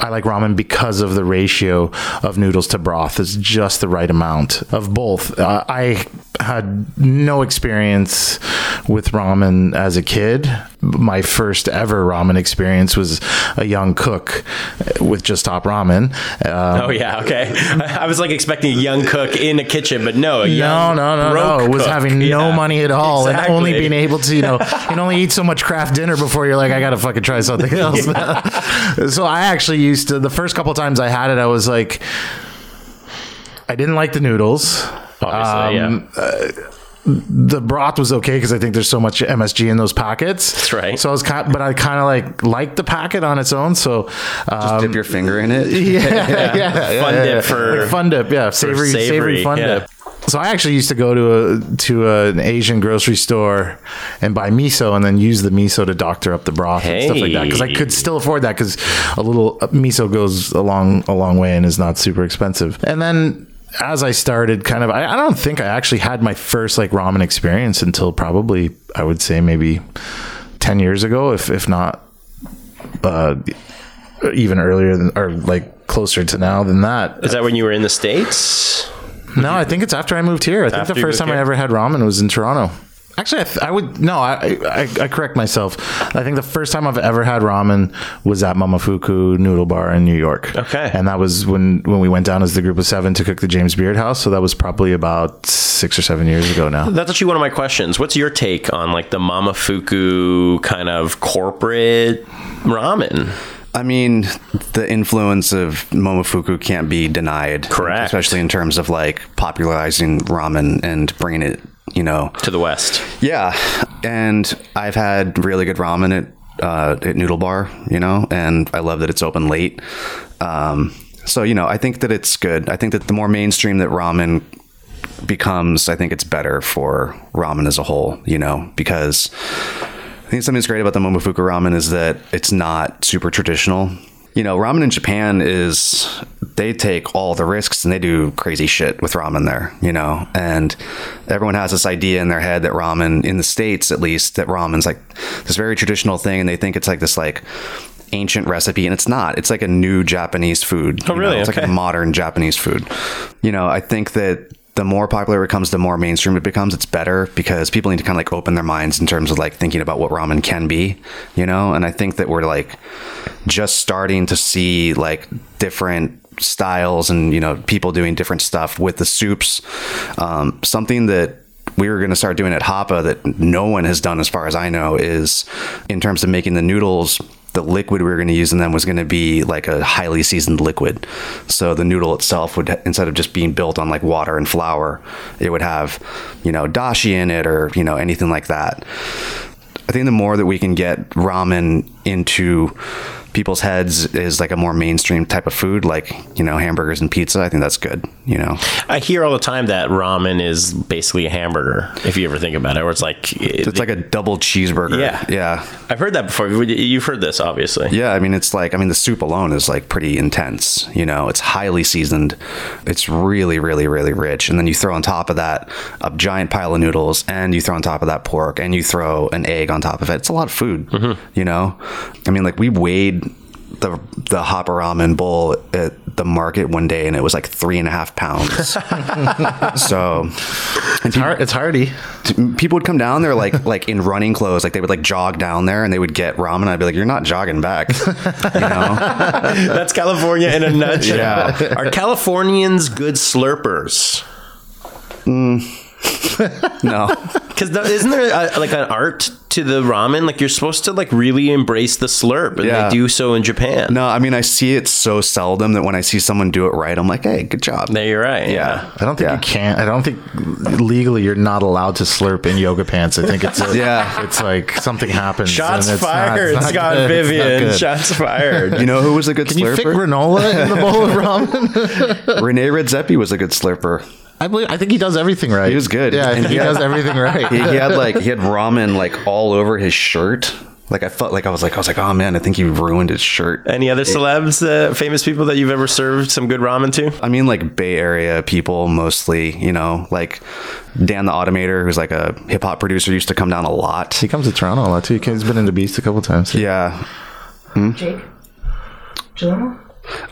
I like ramen because of the ratio of noodles to broth is just the right amount of both. Uh, I had no experience with ramen as a kid. My first ever ramen experience was a young cook with just top ramen. Um, Oh yeah, okay. I was like expecting a young cook in a kitchen, but no, a no, no, no, no. Was having no Yeah. money at all and only being able to, you know, you can only eat so much craft dinner before you're like, I gotta fucking try something else. (laughs) (laughs) so I actually used to. The first couple times I had it, I was like, I didn't like the noodles. Obviously, Um, yeah. the broth was okay because I think there's so much MSG in those packets. That's right. So I was kind, but I kind of like liked the packet on its own. So uh, Dip your finger in it. (laughs) yeah, yeah, yeah, Fun yeah, dip yeah. for- Like fun dip, yeah, savory, savory, savory, fun yeah. dip. So I actually used to go to a to an Asian grocery store and buy miso, and then use the miso to doctor up the broth and stuff like that because I could still afford that because a little uh, miso goes a long a long way and is not super expensive. And then as I started, kind of, I, I don't think I actually had my first like ramen experience until probably I would say maybe ten years ago, if if not uh, even earlier than or like closer to now than that. Is that when you were in the states? No, I think it's after I moved here. I think the you first moved time I here? ever had ramen was in Toronto. Actually, I, th- I would no. I, I I correct myself. I think the first time I've ever had ramen was at Momofuku Noodle Bar in New York. Okay. and that was when when we went down as the group of seven to cook the James Beard House. So that was probably about six or seven years ago now. That's actually one of my questions. What's your take on like the Momofuku kind of corporate ramen? I mean, the influence of Momofuku can't be denied. Correct. Especially in terms of like popularizing ramen and bringing it, you know. To the west. Yeah. And I've had really good ramen at uh, at Noodle Bar, you know, and I love that it's open late. Um, so, you know, I think that it's good. I think that the more mainstream that ramen becomes, I think it's better for ramen as a whole, you know, because think something that's great about the Momofuku ramen is that it's not super traditional. You know, ramen in Japan is they take all the risks and they do crazy shit with ramen there, you know. And everyone has this idea in their head that ramen in the states at least that ramen's like this very traditional thing and they think it's like this like ancient recipe and it's not. It's like a new Japanese food. Oh, really? know? It's like a modern Japanese food. You know, I think that the more popular it becomes, the more mainstream it becomes, it's better because people need to kind of like open their minds in terms of like thinking about what ramen can be, you know? And I think that we're like just starting to see like different styles and, you know, people doing different stuff with the soups. Um, something that we were going to start doing at Hapa that no one has done as far as I know is in terms of making the noodles the liquid we were going to use in them was going to be like a highly seasoned liquid. So the noodle itself would, instead of just being built on like water and flour, it would have, you know, dashi in it or, you know, anything like that. I think the more that we can get ramen into people's heads is like a more mainstream type of food, like, you know, hamburgers and pizza. I think that's good, you know. I hear all the time that ramen is basically a hamburger, if you ever think about it, where it's like It's like a double cheeseburger. Yeah. Yeah. I've heard that before. You've heard this, obviously. Yeah, I mean, it's like, I mean, the soup alone is like pretty intense. You know, it's highly seasoned. It's really, really, really rich. And then you throw on top of that a giant pile of noodles, and you throw on top of that pork, and you throw an egg on top of it. It's a lot of food. Mm-hmm. You know, I mean, like we weighed the the Hapa ramen bowl at the market one day, and it was like three and a half pounds. (laughs) so, and hard, It's hardy. people would come down there like (laughs) like in running clothes like they would like jog down there and they would get ramen i'd be like you're not jogging back you know (laughs) That's California in a nutshell. Yeah. Are Californians good slurpers? Mm. no Because isn't there a, like an art to the ramen? Like you're supposed to like really embrace the slurp, and Yeah. they do so in Japan. no i mean i see it so seldom that when i see someone do it right i'm like hey good job there you're right. yeah I don't think Yeah. you can't. I don't think legally you're not allowed to slurp in yoga pants. I think it's (laughs) a, Yeah. It's like something happens. Shots and it's not- fired, it's not Scott good. Vivian. good. Shots fired. you know who was a good Can you fit slurper granola in the bowl of ramen? (laughs) René Redzepi was a good slurper I believe. I think he does everything right. He was good. Yeah, I And think he he had- does everything right. he, he had like he had (laughs) ramen like all over his shirt like i felt like i was like i was like oh man i think he ruined his shirt Any other celebs, uh, famous people that you've ever served some good ramen to? I mean, like Bay Area people mostly, you know, like Dan the Automator, who's like a hip hop producer, used to come down a lot. he comes to Toronto a lot too. He's been in the Beast a couple times. Yeah. Jake? Gyllenhaal?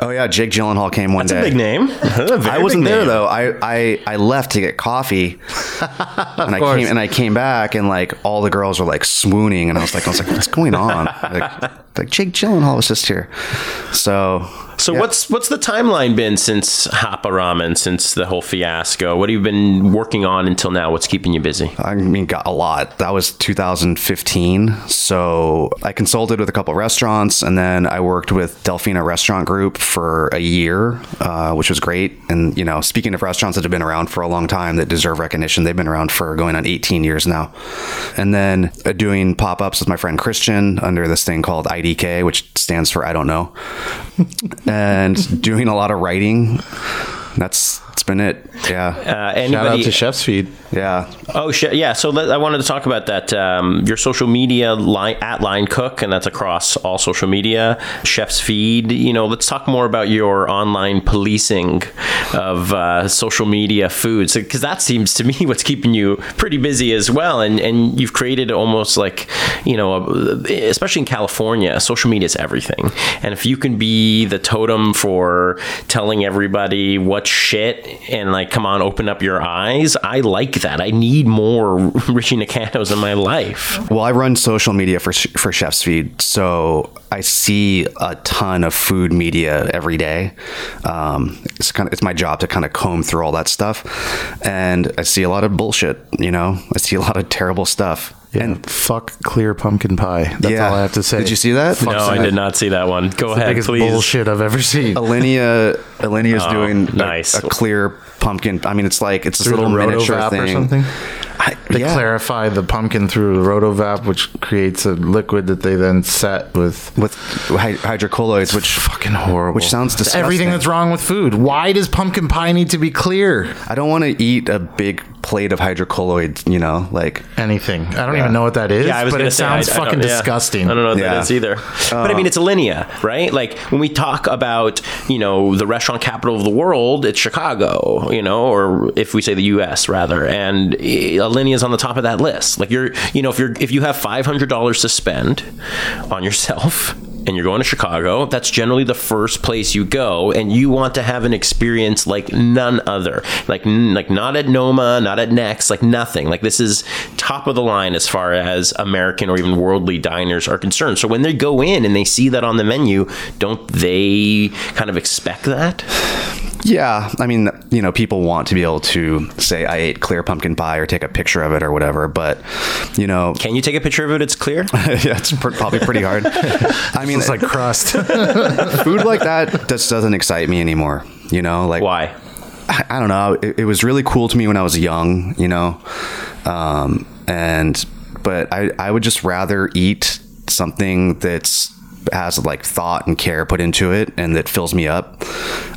Oh yeah, Jake Gyllenhaal came one That's day. a big name. That's (laughs) a I wasn't there name. though. I, I I left to get coffee, (laughs) and I course. came and I came back, and like all the girls were like swooning, and I was like, I was like, what's going on? Like, like Jake Gyllenhaal was just here. So So what's what's the timeline been since Hapa Ramen, since the whole fiasco? What have you been working on until now? What's keeping you busy? I mean, got a lot. That was 2015. So I consulted with a couple restaurants, and then I worked with Delfina Restaurant Group for a year, uh, which was great. And you know, speaking of restaurants that have been around for a long time that deserve recognition, they've been around for going on 18 years now. And then uh, doing pop ups with my friend Christian under this thing called IDK, which stands for I don't know, and doing a lot of writing. That's that's been it. Yeah, Uh, Shout out to Chef's Feed. yeah. oh shit! Yeah. So let, I wanted to talk about that. Um, your social media line at Line Cook, and that's across all social media. Chef's Feed. You know, let's talk more about your online policing of uh, social media foods, because that seems to me (laughs) what's keeping you pretty busy as well. And and you've created almost like you know, a, especially in California, social media is everything. And if you can be the totem for telling everybody what's shit and like, come on, open up your eyes, I like that. I need more (laughs) Richie Nakanos in my life. Well, I run social media for for Chef's Feed, so I see a ton of food media every day. Um, it's kind of it's my job to kind of comb through all that stuff, and I see a lot of bullshit. You know, I see a lot of terrible stuff. And fuck clear pumpkin pie. That's all I have to say. Did you see that? No, I did not see that one. Go ahead, Biggest please. bullshit I've ever seen. Alinea Alinea's Oh, doing a- nice. a, clear pumpkin. I mean, it's like it's this Through little the miniature Rotovap thing or something. I, They yeah. clarify the pumpkin through the Rotovap, which creates a liquid that they then set with. with hy- hydrocolloids, which Fucking horrible. Which sounds It's disgusting. Everything that's wrong with food. Why does pumpkin pie need to be clear? I don't want to eat a big plate of hydrocolloids. You know, like Anything. I don't even know what that is. Yeah, I was but it say, sounds I- I don't- fucking yeah. disgusting. I don't know what Yeah. that is either. but I mean, it's Alinea, right? Like when we talk about, you know, the restaurant capital of the world, it's Chicago, you know, or if we say the U.S. rather, and eh, Alinea is on the top of that list. Like you're, you know, if you're if you have five hundred dollars to spend on yourself. And you're going to Chicago, that's generally the first place you go, and you want to have an experience like none other. Like, like not at Noma, not at Next, like nothing. Like this is top of the line as far as American or even worldly diners are concerned. So when they go in and they see that on the menu, don't they kind of expect that? Yeah, I mean, you know, people want to be able to say I ate clear pumpkin pie or take a picture of it or whatever, but you know, Can you take a picture of it? It's clear. (laughs) yeah, it's pr- probably pretty hard. (laughs) I mean, It's like crust. (laughs) food like that just doesn't excite me anymore. You know, like Why? I, I don't know. It, it was really cool to me when I was young. You know, um, and but I I would just rather eat something that's has like thought and care put into it and that fills me up.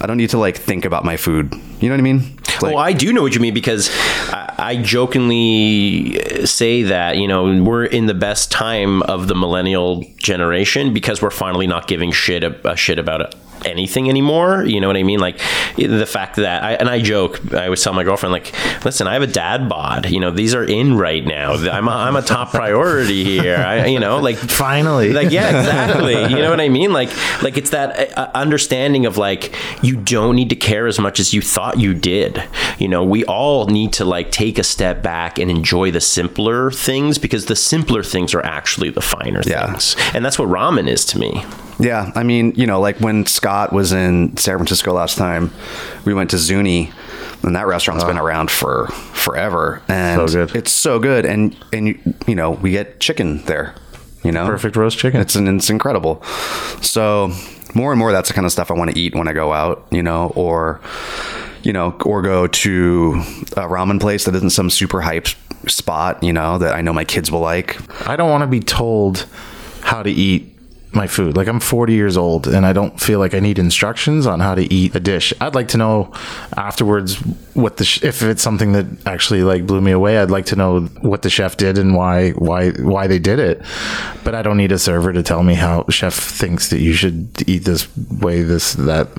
I don't need to like think about my food. You know what I mean? Like, well, I do know what you mean because I, I jokingly say that you know we're in the best time of the millennial generation because we're finally not giving shit a, a shit about it anything anymore you know what i mean? Like the fact that I, and i joke i always tell my girlfriend like listen i have a dad bod you know these are in right now. I'm a, I'm a top priority here. I, you know like Finally. like yeah exactly. You know what i mean? Like like it's that uh, understanding of like you don't need to care as much as you thought you did. You know we all need to like take a step back and enjoy the simpler things because the simpler things are actually the finer Yeah. things. And that's what ramen is to me Yeah, I mean, you know, like when Scott was in San Francisco last time, we went to Zuni, and that restaurant's been oh. around for forever, and. So good. it's so good, and and you, you know, we get chicken there, you know, Perfect roast chicken. It's an, it's incredible. So more and more, that's the kind of stuff I want to eat when I go out, you know, or you know, or go to a ramen place that isn't some super hype spot, you know, that I know my kids will like. I don't want to be told how to eat my food. Like I'm 40 years old and I don't feel like I need instructions on how to eat a dish. I'd like to know afterwards what the sh- if it's something that actually like blew me away. I'd like to know what the chef did and why why why they did it. But I don't need a server to tell me how chef thinks that you should eat this way this that.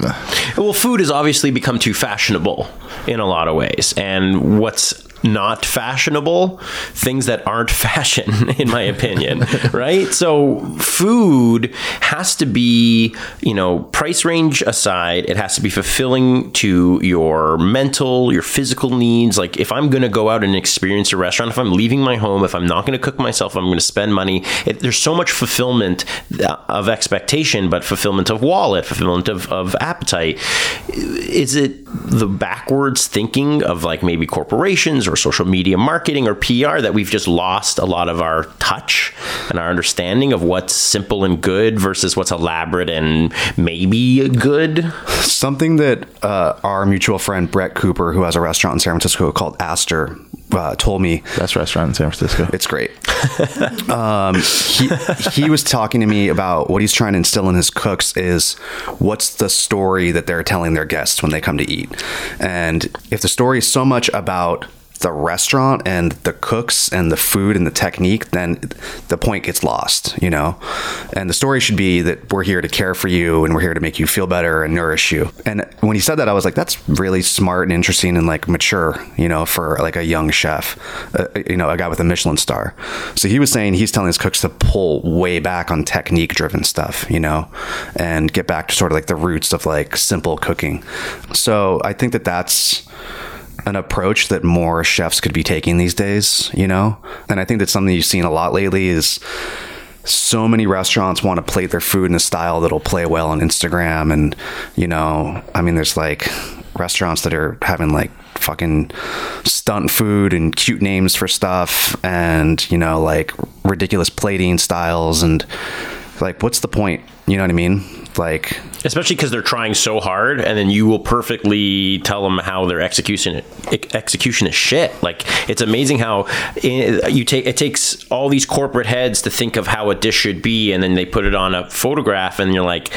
Well, food has obviously become too fashionable in a lot of ways. And what's not fashionable, things that aren't (laughs) fashion, in my opinion, (laughs) right? So food has to be, you know, price range aside, it has to be fulfilling to your mental, your physical needs. Like if I'm going to go out and experience a restaurant, if I'm leaving my home, if I'm not going to cook myself, I'm going to spend money. It, there's so much fulfillment uh, of expectation, but fulfillment of wallet, fulfillment of, of appetite. Is it the backwards thinking of like maybe corporations or social media marketing or PR that we've just lost a lot of our touch and our understanding of what's simple and good versus what's elaborate and maybe good? Something that uh, our mutual friend Brett Cooper, who has a restaurant in San Francisco called Aster, uh, told me Best restaurant in San Francisco. it's great. (laughs) um, he, he was talking to me about what he's trying to instill in his cooks is what's the story that they're telling their guests when they come to eat. And if the story is so much about the restaurant and the cooks and the food and the technique, then the point gets lost, you know? And the story should be that we're here to care for you and we're here to make you feel better and nourish you. And when he said that, I was like, that's really smart and interesting and like mature, you know, for like a young chef, uh, you know, a guy with a Michelin star. So he was saying he's telling his cooks to pull way back on technique driven stuff, you know, and get back to sort of like the roots of like simple cooking. So I think that that's an approach that more chefs could be taking these days, you know? And I think that's something you've seen a lot lately is so many restaurants want to plate their food in a style that'll play well on Instagram and you know, I mean there's like restaurants that are having like fucking stunt food and cute names for stuff and you know like ridiculous plating styles and like what's the point? You know what I mean? Like especially because they're trying so hard and then you will perfectly tell them how their execution execution is shit. Like it's amazing how eh, you take it takes all these corporate heads to think of how a dish should be and then they put it on a photograph and you're like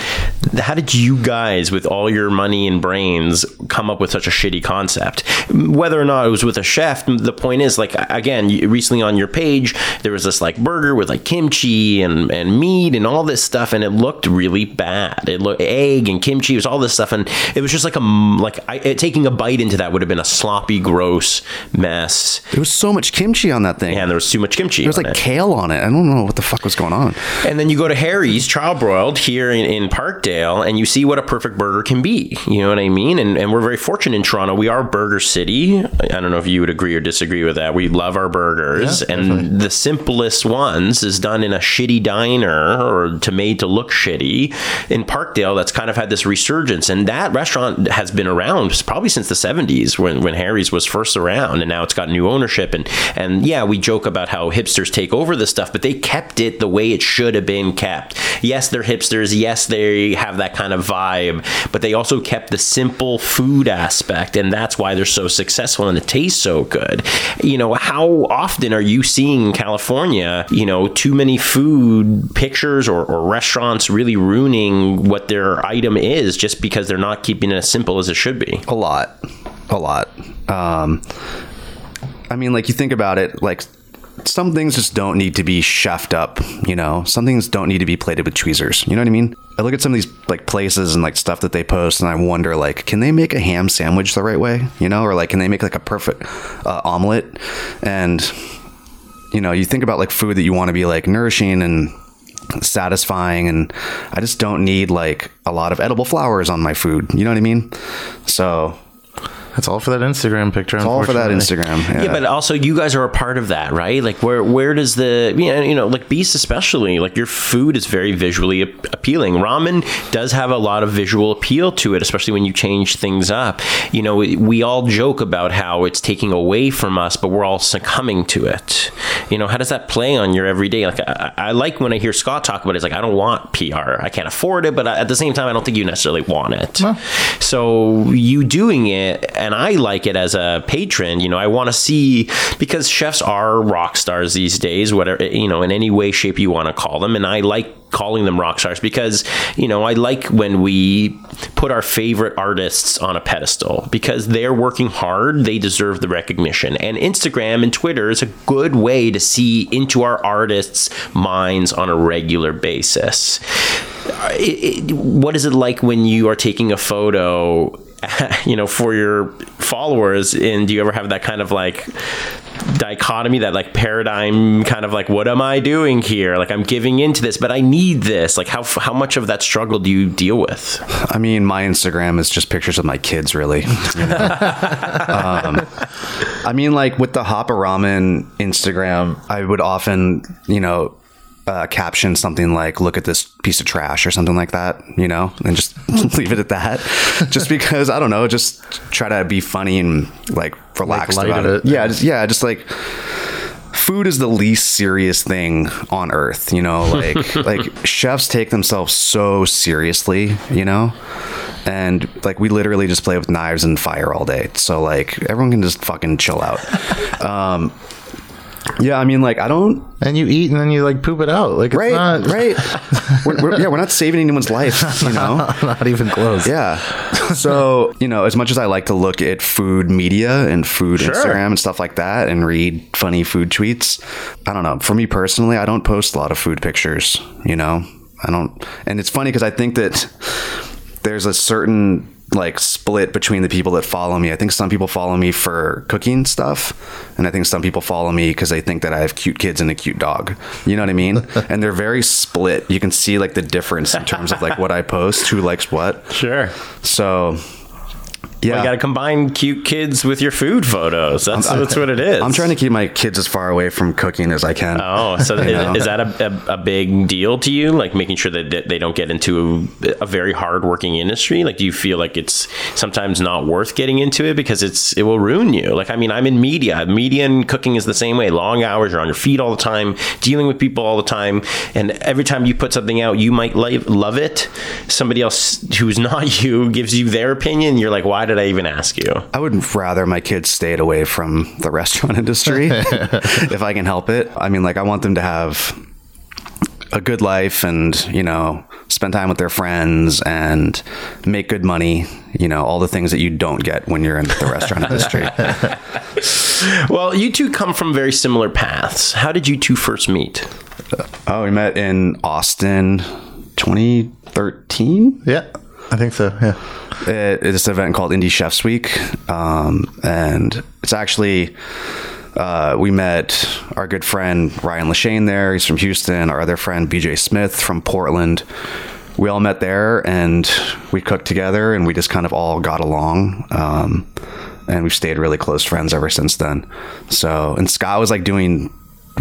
how did you guys with all your money and brains come up with such a shitty concept? Whether or not it was with a chef the point is like again recently on your page there was this like burger with like kimchi and and meat and all this stuff and it looked really bad. It looked egg and kimchi. It was all this stuff, and it was just like a like I, it, taking a bite into that would have been a sloppy, gross mess. There was so much kimchi on that thing. Yeah, and there was too much kimchi. There was like it. kale on it. I don't know what the fuck was going on. And then you go to Harry's Charbroiled here in, in Parkdale, and you see what a perfect burger can be. You know what I mean? And and we're very fortunate in Toronto. We are Burger City. I don't know if you would agree or disagree with that. We love our burgers, yeah, and definitely. the simplest ones is done in a shitty diner or to made to look shitty in Parkdale. That's kind of had this resurgence, and that restaurant has been around probably since the '70s when when Harry's was first around, and now it's got new ownership. And and yeah, we joke about how hipsters take over this stuff, but they kept it the way it should have been kept. Yes, they're hipsters. Yes, they have that kind of vibe, but they also kept the simple food aspect, and that's why they're so successful and it tastes so good. You know, how often are you seeing in California, you know, too many food pictures or, or restaurants really ruining what item is just because they're not keeping it as simple as it should be? A lot. A lot. Um, I mean, like, you think about it, like, some things just don't need to be chefed up, you know. Some things don't need to be plated with tweezers. You know what I mean? I look at some of these like places and like stuff that they post, and I wonder like, can they make a ham sandwich the right way? You know, or like, can they make like a perfect uh, omelet? And you know, you think about like food that you want to be like nourishing and satisfying and I just don't need like a lot of edible flowers on my food. You know what I mean? So that's all for that Instagram picture. It's all for that Instagram. Yeah. yeah. but also you guys are a part of that, right? Like where where does the you know like Beast especially like your food is very visually appealing. Ramen does have a lot of visual appeal to it, especially when you change things up. You know, we, we all joke about how it's taking away from us, but we're all succumbing to it. You know, how does that play on your everyday? Like I, I like when I hear Scott talk about it. It's like I don't want PR. I can't afford it, but at the same time, I don't think you necessarily want it. So you doing it and I like it as a patron. You know, I want to see because chefs are rock stars these days, whatever eh, you know, in any way, shape you want to call them, and I like calling them rock stars because you know I like when we put our favorite artists on a pedestal because they're working hard they deserve the recognition and Instagram and Twitter is a good way to see into our artists minds on a regular basis it, it, what is it like when you are taking a photo (laughs) you know, for your followers? And do you ever have that kind of like dichotomy, that like paradigm kind of like, what am I doing here? Like I'm giving into this, but I need this. Like how, how much of that struggle do you deal with? I mean, my Instagram is just pictures of my kids, really. (laughs) Um, I mean, like with the Hapa Ramen Instagram, I would often, you know, uh, caption something like "Look at this piece of trash" or something like that, you know, and just (laughs) leave it at that. just because I don't know, just try to be funny and like relaxed light about it. it. Yeah, just, yeah, just like food is the least serious thing on earth you know (laughs) like like chefs take themselves so seriously you know and like we literally just play with knives and fire all day so like everyone can just fucking chill out (laughs) um yeah i mean like i don't And you eat and then you like poop it out. Like it's right not, right (laughs) we're, we're, yeah we're not saving anyone's life (laughs) you know not even close. yeah. So, you know, as much as I like to look at food media and food Instagram and stuff like that and read funny food tweets, I don't know. For me personally, I don't post a lot of food pictures, you know? I don't. And it's funny because I think that there's a certain like split between the people that follow me. I think some people follow me for cooking stuff, and I think some people follow me because they think that I have cute kids and a cute dog. You know what I mean? (laughs) and they're very split. You can see like the difference in terms of like what I post, who likes what. Sure. So, yeah. You got to combine cute kids with your food photos. That's, that's what it is. I'm trying to keep my kids as far away from cooking as I can. Oh, so (laughs) is, is that a, a, a big deal to you? Like making sure that they don't get into a, a very hardworking industry? Like, do you feel like it's sometimes not worth getting into it because it's it will ruin you? Like, I mean, I'm in media. Media and cooking is the same way. Long hours, you're on your feet all the time, dealing with people all the time, and every time you put something out, you might like, love it. Somebody else who's (laughs) not you gives you their opinion. You're like, why did I even ask you? I would rather my kids stayed away from the (laughs) restaurant industry (laughs) if I can help it. I mean, like, I want them to have a good life and, you know, spend time with their friends and make good money, you know, all the things that you don't get when you're in the restaurant (laughs) industry. Well, you two come from very similar paths. How did you two first meet? Oh, we met in Austin 2013. Yeah. I think so. Yeah. It- it's an event called Indie Chefs Week, um, and it's actually uh, we met our good friend Ryan Lachaine there. He's from Houston. Our other friend BJ Smith from Portland. We all met there, and we cooked together, and we just kind of all got along. Um, and we've stayed really close friends ever since then. So, and Scott was like doing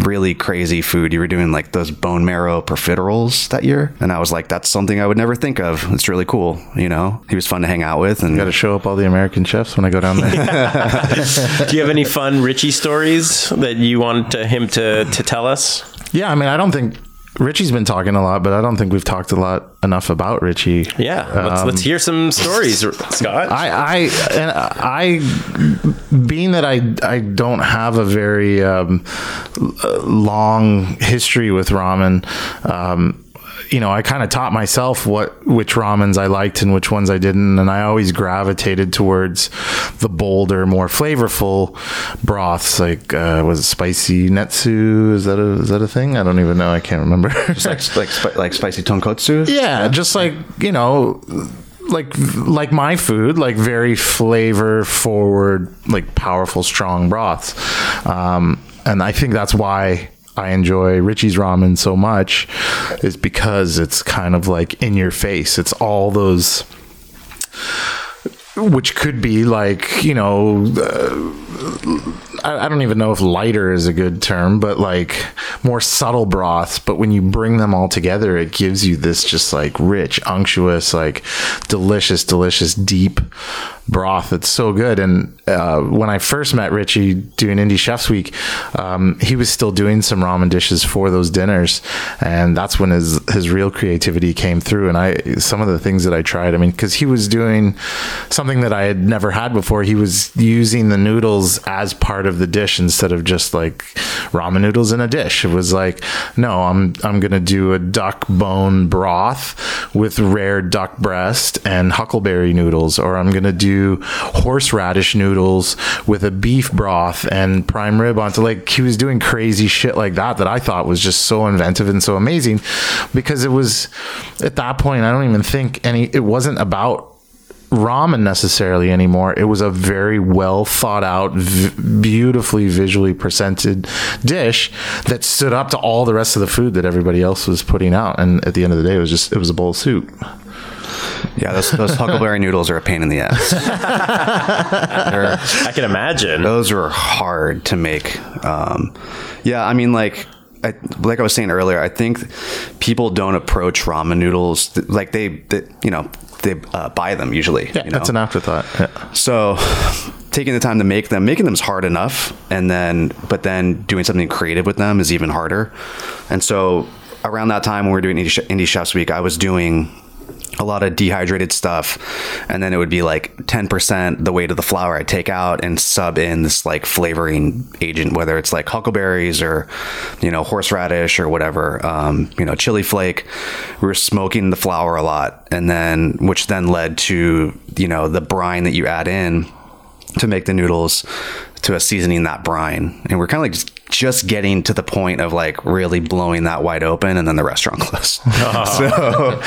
really crazy food. You were doing like those bone marrow profiteroles that year, and I was like, that's something I would never think of. It's really cool. You know, he was fun to hang out with, and Got to show up all the American chefs when I go down there. (laughs) Do you have any fun Richie stories that you want to, him to, to tell us? yeah. I mean, I don't think Richie's been talking a lot, but I don't think we've talked a lot enough about Richie. Yeah, let's, let's hear some stories, Scott. I, I, and I, being that I, I don't have a very um, long history with ramen. Um, you know, I kind of taught myself what which ramens I liked and which ones I didn't, and I always gravitated towards the bolder, more flavorful broths. Like, uh, was it spicy netsu? Is that a is that a thing? I don't even know. I can't remember. (laughs) like like spi- like spicy tonkotsu. Yeah, just like you know, like like my food, like very flavor forward, like powerful, strong broths. Um, and I think that's why I enjoy Richie's ramen so much, is because it's kind of like in your face. It's all those. Which could be like, you know, uh, I, I don't even know if lighter is a good term, but like more subtle broths. But when you bring them all together, it gives you this just like rich, unctuous, like delicious, delicious, deep broth. It's so good. And uh, when I first met Richie doing Indie Chefs Week, um, he was still doing some ramen dishes for those dinners, and that's when his his real creativity came through. And I some of the things that I tried, I mean, because he was doing something that I had never had before. He was using the noodles as part of the dish instead of just like ramen noodles in a dish. It was like, no, I'm I'm gonna do a duck bone broth with rare duck breast and huckleberry noodles, or I'm gonna do horseradish noodles with a beef broth and prime rib onto like he was doing crazy shit like that that I thought was just so inventive and so amazing because it was at that point I don't even think any it wasn't about ramen necessarily anymore. It was a very well thought out, v- beautifully visually presented dish that stood up to all the rest of the food that everybody else was putting out. And at the end of the day, it was just it was a bowl of soup. Yeah, those, those huckleberry noodles are a pain in the ass. (laughs) I can imagine. those were hard to make. Um, yeah, I mean, like, I, like I was saying earlier, I think people don't approach ramen noodles th- like they, they you know, they uh, buy them usually. Yeah, you know? that's an afterthought. Yeah. So taking the time to make them, making them is hard enough, and then but then doing something creative with them is even harder. And so around that time when we were doing Indie, Ch- Indie Chefs Week, I was doing a lot of dehydrated stuff and then it would be like 10% the weight of the flour I'd take out and sub in this like flavoring agent whether it's like huckleberries or you know horseradish or whatever um, you know chili flake. We were smoking the flour a lot and then which then led to you know the brine that you add in to make the noodles to a seasoning that brine and we're kind of like just, just getting to the point of like really blowing that wide open and then the restaurant (laughs) closed (laughs) so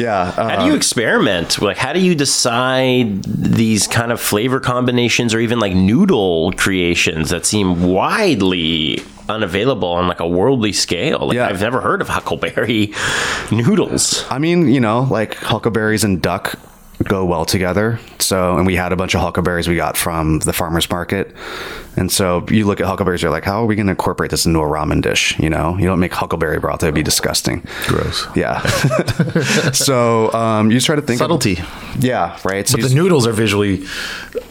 yeah uh, How do you experiment? Like, how do you decide these kind of flavor combinations or even like noodle creations that seem widely unavailable on like a worldly scale? Like, Yeah. I've never heard of huckleberry (laughs) noodles. I mean, you know, like huckleberries and duck go well together. So, and we had a bunch of huckleberries we got from the farmer's market. And so you look at huckleberries, you're like, how are we going to incorporate this into a ramen dish? You know, you don't make huckleberry broth. That would be disgusting. Gross. Yeah. (laughs) so, um, you just try to think. of- Subtlety. yeah. Right. So But the noodles are visually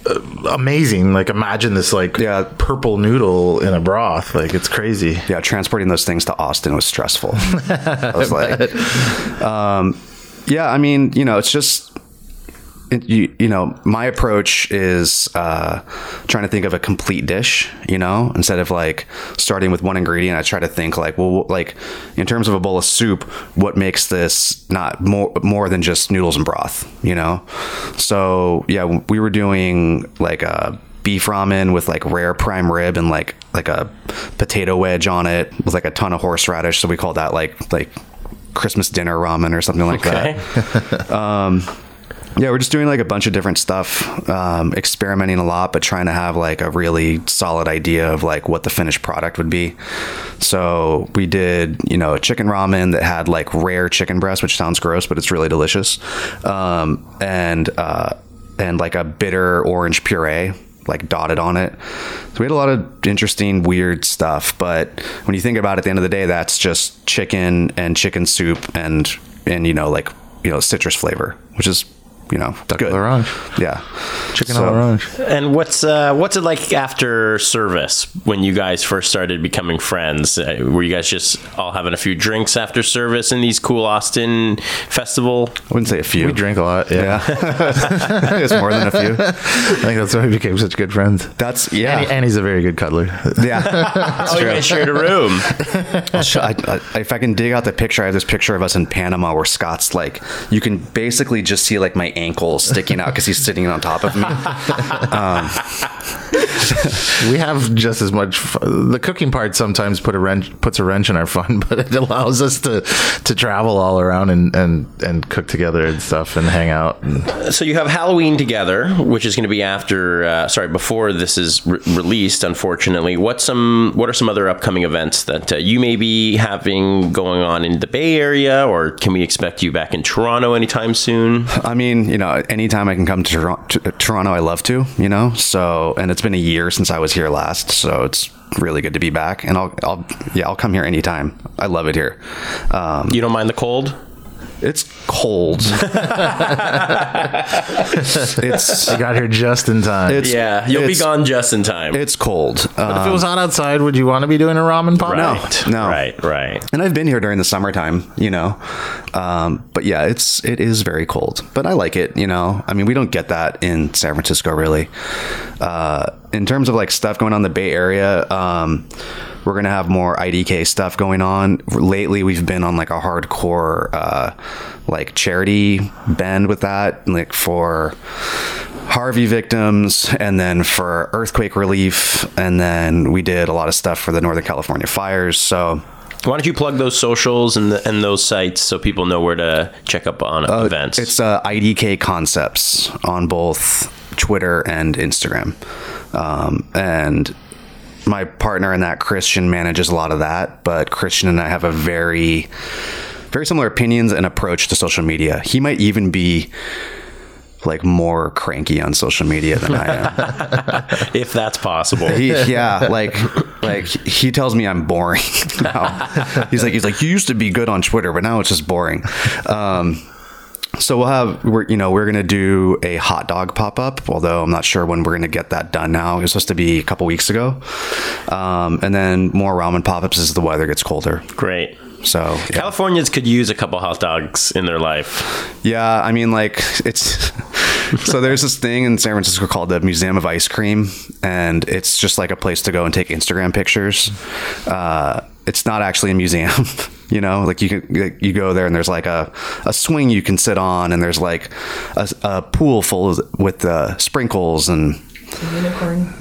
uh, amazing. Like imagine this like Yeah. purple noodle in a broth. Like it's crazy. yeah, transporting those things to Austin was stressful. (laughs) I was (laughs) like, um, yeah, I mean, you know, it's just, you, you know, my approach is uh, trying to think of a complete dish, you know, instead of like starting with one ingredient. I try to think like, well, like in terms of a bowl of soup, what makes this not more more than just noodles and broth, you know? So yeah, we were doing like a beef ramen with like rare prime rib and like like a potato wedge on it with like a ton of horseradish. So we call that like like Christmas dinner ramen or something like Okay. that. (laughs) Yeah, we're just doing like a bunch of different stuff, um, experimenting a lot, but trying to have like a really solid idea of like what the finished product would be. So we did, you know, a chicken ramen that had like rare chicken breast, which sounds gross, but it's really delicious, um, and uh, and like a bitter orange puree like dotted on it. So we had a lot of interesting, weird stuff. But when you think about it, at the end of the day, that's just chicken and chicken soup and and you know like you know citrus flavor, which is you know duck good. l'orange. Yeah, Chicken So- all orange. And what's uh, what's it like after service when you guys first started becoming friends? Uh, were you guys just all having a few drinks after service in these cool Austin festival? I wouldn't say a few. We drink a lot. Yeah. Yeah, (laughs) it's more than a few. I think that's why we became such good friends. That's yeah, And, and he's a very good cuddler. yeah. (laughs) oh, you guys shared a room. (laughs) Sh- I, I, if I can dig out the picture, I have this picture of us in Panama where Scott's like, you can basically just see like my ankles sticking out because he's sitting on top of me. (laughs) Um, (laughs) we have just as much. Fun. The cooking part sometimes put a wrench puts a wrench in our fun, (laughs) but it allows us to to travel all around and and and cook together and stuff and hang out. And So you have Halloween together, which is going to be after, uh, sorry, before this is re- released. Unfortunately, what's some what are some other upcoming events that uh, you may be having going on in the Bay Area, or can we expect you back in Toronto anytime soon? I mean, you know, anytime I can come to, Toron- to Toronto, I love to, you know. So, and it's been a year since I was here last, so it's really good to be back. And I'll, I'll, yeah, I'll come here anytime. I love it here. Um, You don't mind the cold? It's cold. (laughs) it's I got here just in time. it's Yeah, you'll be gone just in time. It's cold. Uh, if it was hot outside, would you want to be doing a ramen pot? right, no. right, right. and I've been here during the summertime, you know. Um, but yeah, it's it is very cold, but I like it. You know, I mean, we don't get that in San Francisco really. Uh, in terms of like stuff going on in the Bay Area, um, we're gonna have more IDK stuff going on. Lately, we've been on like a hardcore uh, like charity bend with that, like for Harvey victims, and then for earthquake relief, and then we did a lot of stuff for the Northern California fires. So Why don't you plug those socials and the, and those sites so people know where to check up on events? It's uh, IDK Concepts on both Twitter and Instagram. Um, and my partner in that, Christian, manages a lot of that. But Christian and I have a very, very similar opinions and approach to social media. He might even be like more cranky on social media than I am. (laughs) if that's possible. He, yeah, like like he tells me I'm boring (laughs) now. He's like he's like you used to be good on Twitter, but now it's just boring. Um, so we'll have we're you know we're gonna do a hot dog pop up, although I'm not sure when we're gonna get that done. Now it was supposed to be a couple weeks ago, um, and then more ramen pop ups as the weather gets colder. Great. So yeah. Californians could use a couple hot dogs in their life. Yeah, I mean, like it's (laughs) so there's this thing in San Francisco called the Museum of Ice Cream, and it's just like a place to go and take Instagram pictures. Uh, it's not actually a museum, (laughs) you know. Like you can you go there and there's like a, a swing you can sit on, and there's like a, a pool full of, with uh, sprinkles and Unicorn.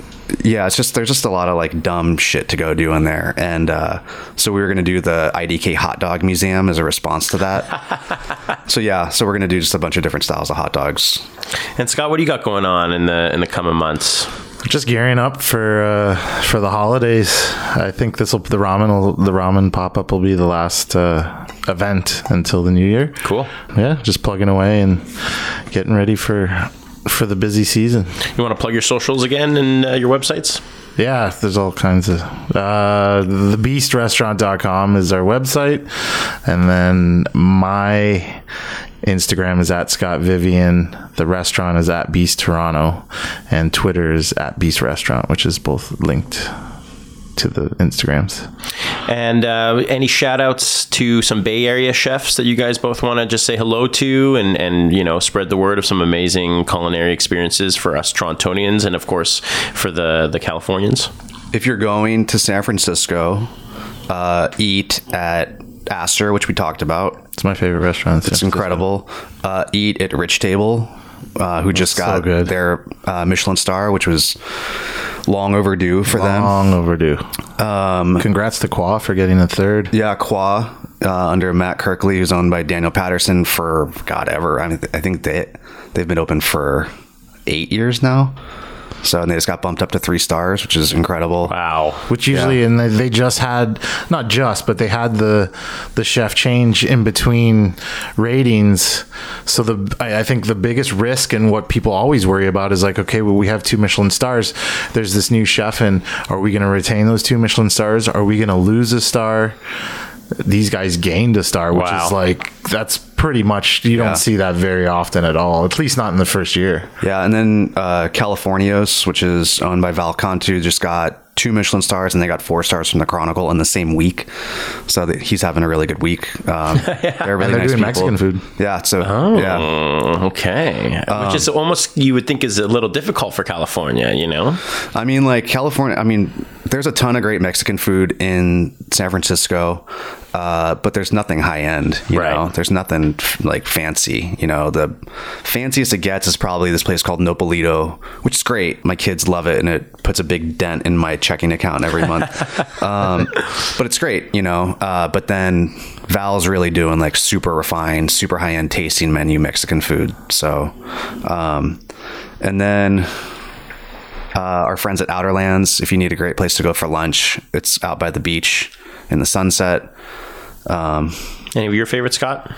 yeah, it's just there's just a lot of like dumb shit to go do in there, and uh, so we were gonna do the IDK hot dog museum as a response to that. (laughs) so yeah, so we're gonna do just a bunch of different styles of hot dogs. And Scott, what do you got going on in the in the coming months? Just gearing up for uh, for the holidays. I think this will the ramen will, the ramen pop up will be the last uh, event until the new year. Cool. Yeah, just plugging away and getting ready for for the busy season. You want to plug your socials again and uh, your websites? Yeah, there's all kinds of uh thebeastrestaurant.com is our website and then my Instagram is at Scott Vivian, the restaurant is at Beast Toronto and Twitter is at Beast Restaurant, which is both linked to the Instagrams. And uh, any shout outs to some Bay Area chefs that you guys both want to just say hello to and, and, you know, spread the word of some amazing culinary experiences for us Torontonians and, of course, for the, the Californians? If you're going to San Francisco, uh, eat at Aster, which we talked about. It's my favorite restaurant. It's incredible. Uh, eat at Rich Table, uh, who just so got good. their uh, Michelin star, which was long overdue for them. Long overdue. Um, Congrats to Coi for getting a third. Yeah, Coi uh, under Matt Kirkley, who's owned by Daniel Patterson for God ever. I mean, I think they they've been open for eight years now. So and they just got bumped up to three stars, which is incredible. Wow. Which usually, and they, they just had not just, but they had the the chef change in between ratings. So the I, I think the biggest risk and what people always worry about is like, okay, well, we have two Michelin stars. There's this new chef, and are we going to retain those two Michelin stars? Are we going to lose a star? These guys gained a star, which Wow. is like that's pretty much you Yeah. don't see that very often at all. At least not in the first year. Yeah, and then uh, Californios, which is owned by Val Cantu, just got two Michelin stars, and they got four stars from the Chronicle in the same week. So that he's having a really good week. Um, (laughs) They're really And they're nice doing people. Mexican food. Yeah, so Oh. yeah, Okay. Which is almost, you would think, is a little difficult for California, you know? I mean, like California. I mean, there's a ton of great Mexican food in San Francisco, uh, but there's nothing high end. You Right. know, there's nothing like fancy. You know, the fanciest it gets is probably this place called Nopalito, which is great. My kids love it, and it puts a big dent in my checking account every month. (laughs) um, but it's great, you know. Uh, but then Val's really doing like super refined, super high end tasting menu Mexican food. So, um, and then uh, our friends at Outerlands. If you need a great place to go for lunch, it's out by the beach in the sunset. Um, Any of your favorites, Scott?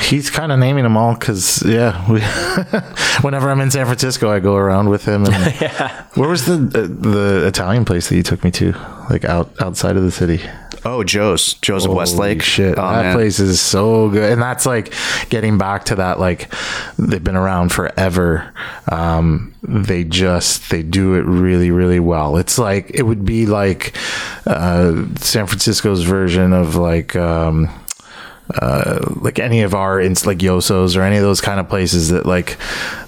He's kind of naming them all because, yeah, we, (laughs) whenever I'm in San Francisco, I go around with him. And (laughs) Where was the uh, the Italian place that you took me to? Like out outside of the city. Oh, Joe's, Joe's of Westlake. Shit, Oh, that man. place is so good, and that's like getting back to that. Like they've been around forever. Um, they just they do it really really well. It's like it would be like uh, San Francisco's version of like. Um, uh, like any of our ins like Yosos or any of those kind of places that like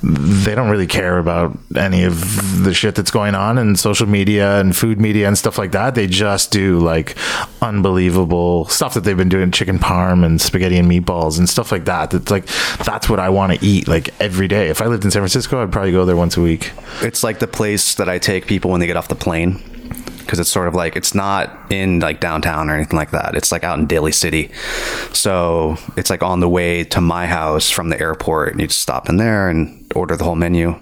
they don't really care about any of the shit that's going on in social media and food media and stuff like that. They just do like unbelievable stuff that they've been doing chicken parm and spaghetti and meatballs and stuff like that. That's like that's what I want to eat like every day. If I lived in San Francisco, I'd probably go there once a week. It's like the place that I take people when they get off the plane because it's sort of like it's not in like downtown or anything like that. It's like out in Daly City, so it's like on the way to my house from the airport, and you just stop in there and order the whole menu.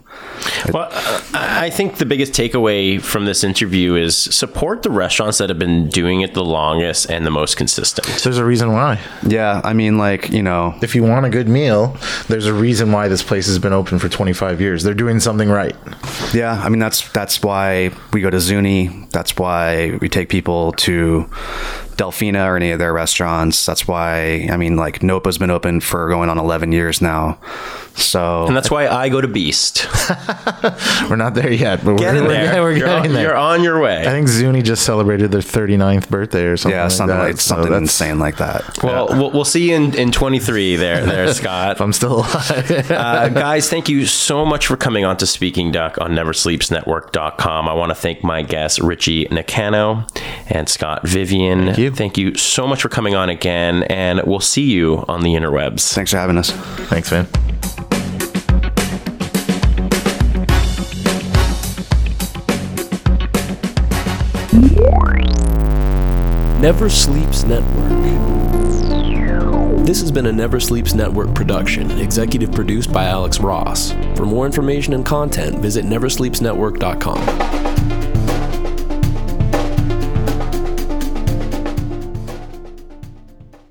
Well, uh, I think the biggest takeaway from this interview is support the restaurants that have been doing it the longest and the most consistent. There's a reason why. Yeah, I mean, like you know, If you want a good meal, there's a reason why this place has been open for 25 years. They're doing something right. Yeah, I mean that's that's why we go to Zuni. That's why we take people to Delfina or any of their restaurants. That's why I mean like Nopa's been open for going on 11 years now. So And that's why I go to Beast. (laughs) (laughs) We're not there yet, but Get we're, in we're, there. (laughs) we're you're, getting on, there. you're on your way. I think Zuni just celebrated their 39th birthday or something. yeah, like something that. like So something that's- insane like that. well, we'll, we'll see you in, in 23 there, there, Scott. If I'm still alive. uh, guys, thank you so much for coming on to Speaking Duck on NeverSleepsNetwork.com. I want to thank my guests, Richie Nakano and Scott Vivian. Thank you. Thank you so much for coming on again, and we'll see you on the interwebs. Thanks for having us. Thanks, man. Never Sleeps Network. This has been a Never Sleeps Network production, executive produced by Alex Ross. For more information and content, visit neversleepsnetwork.com.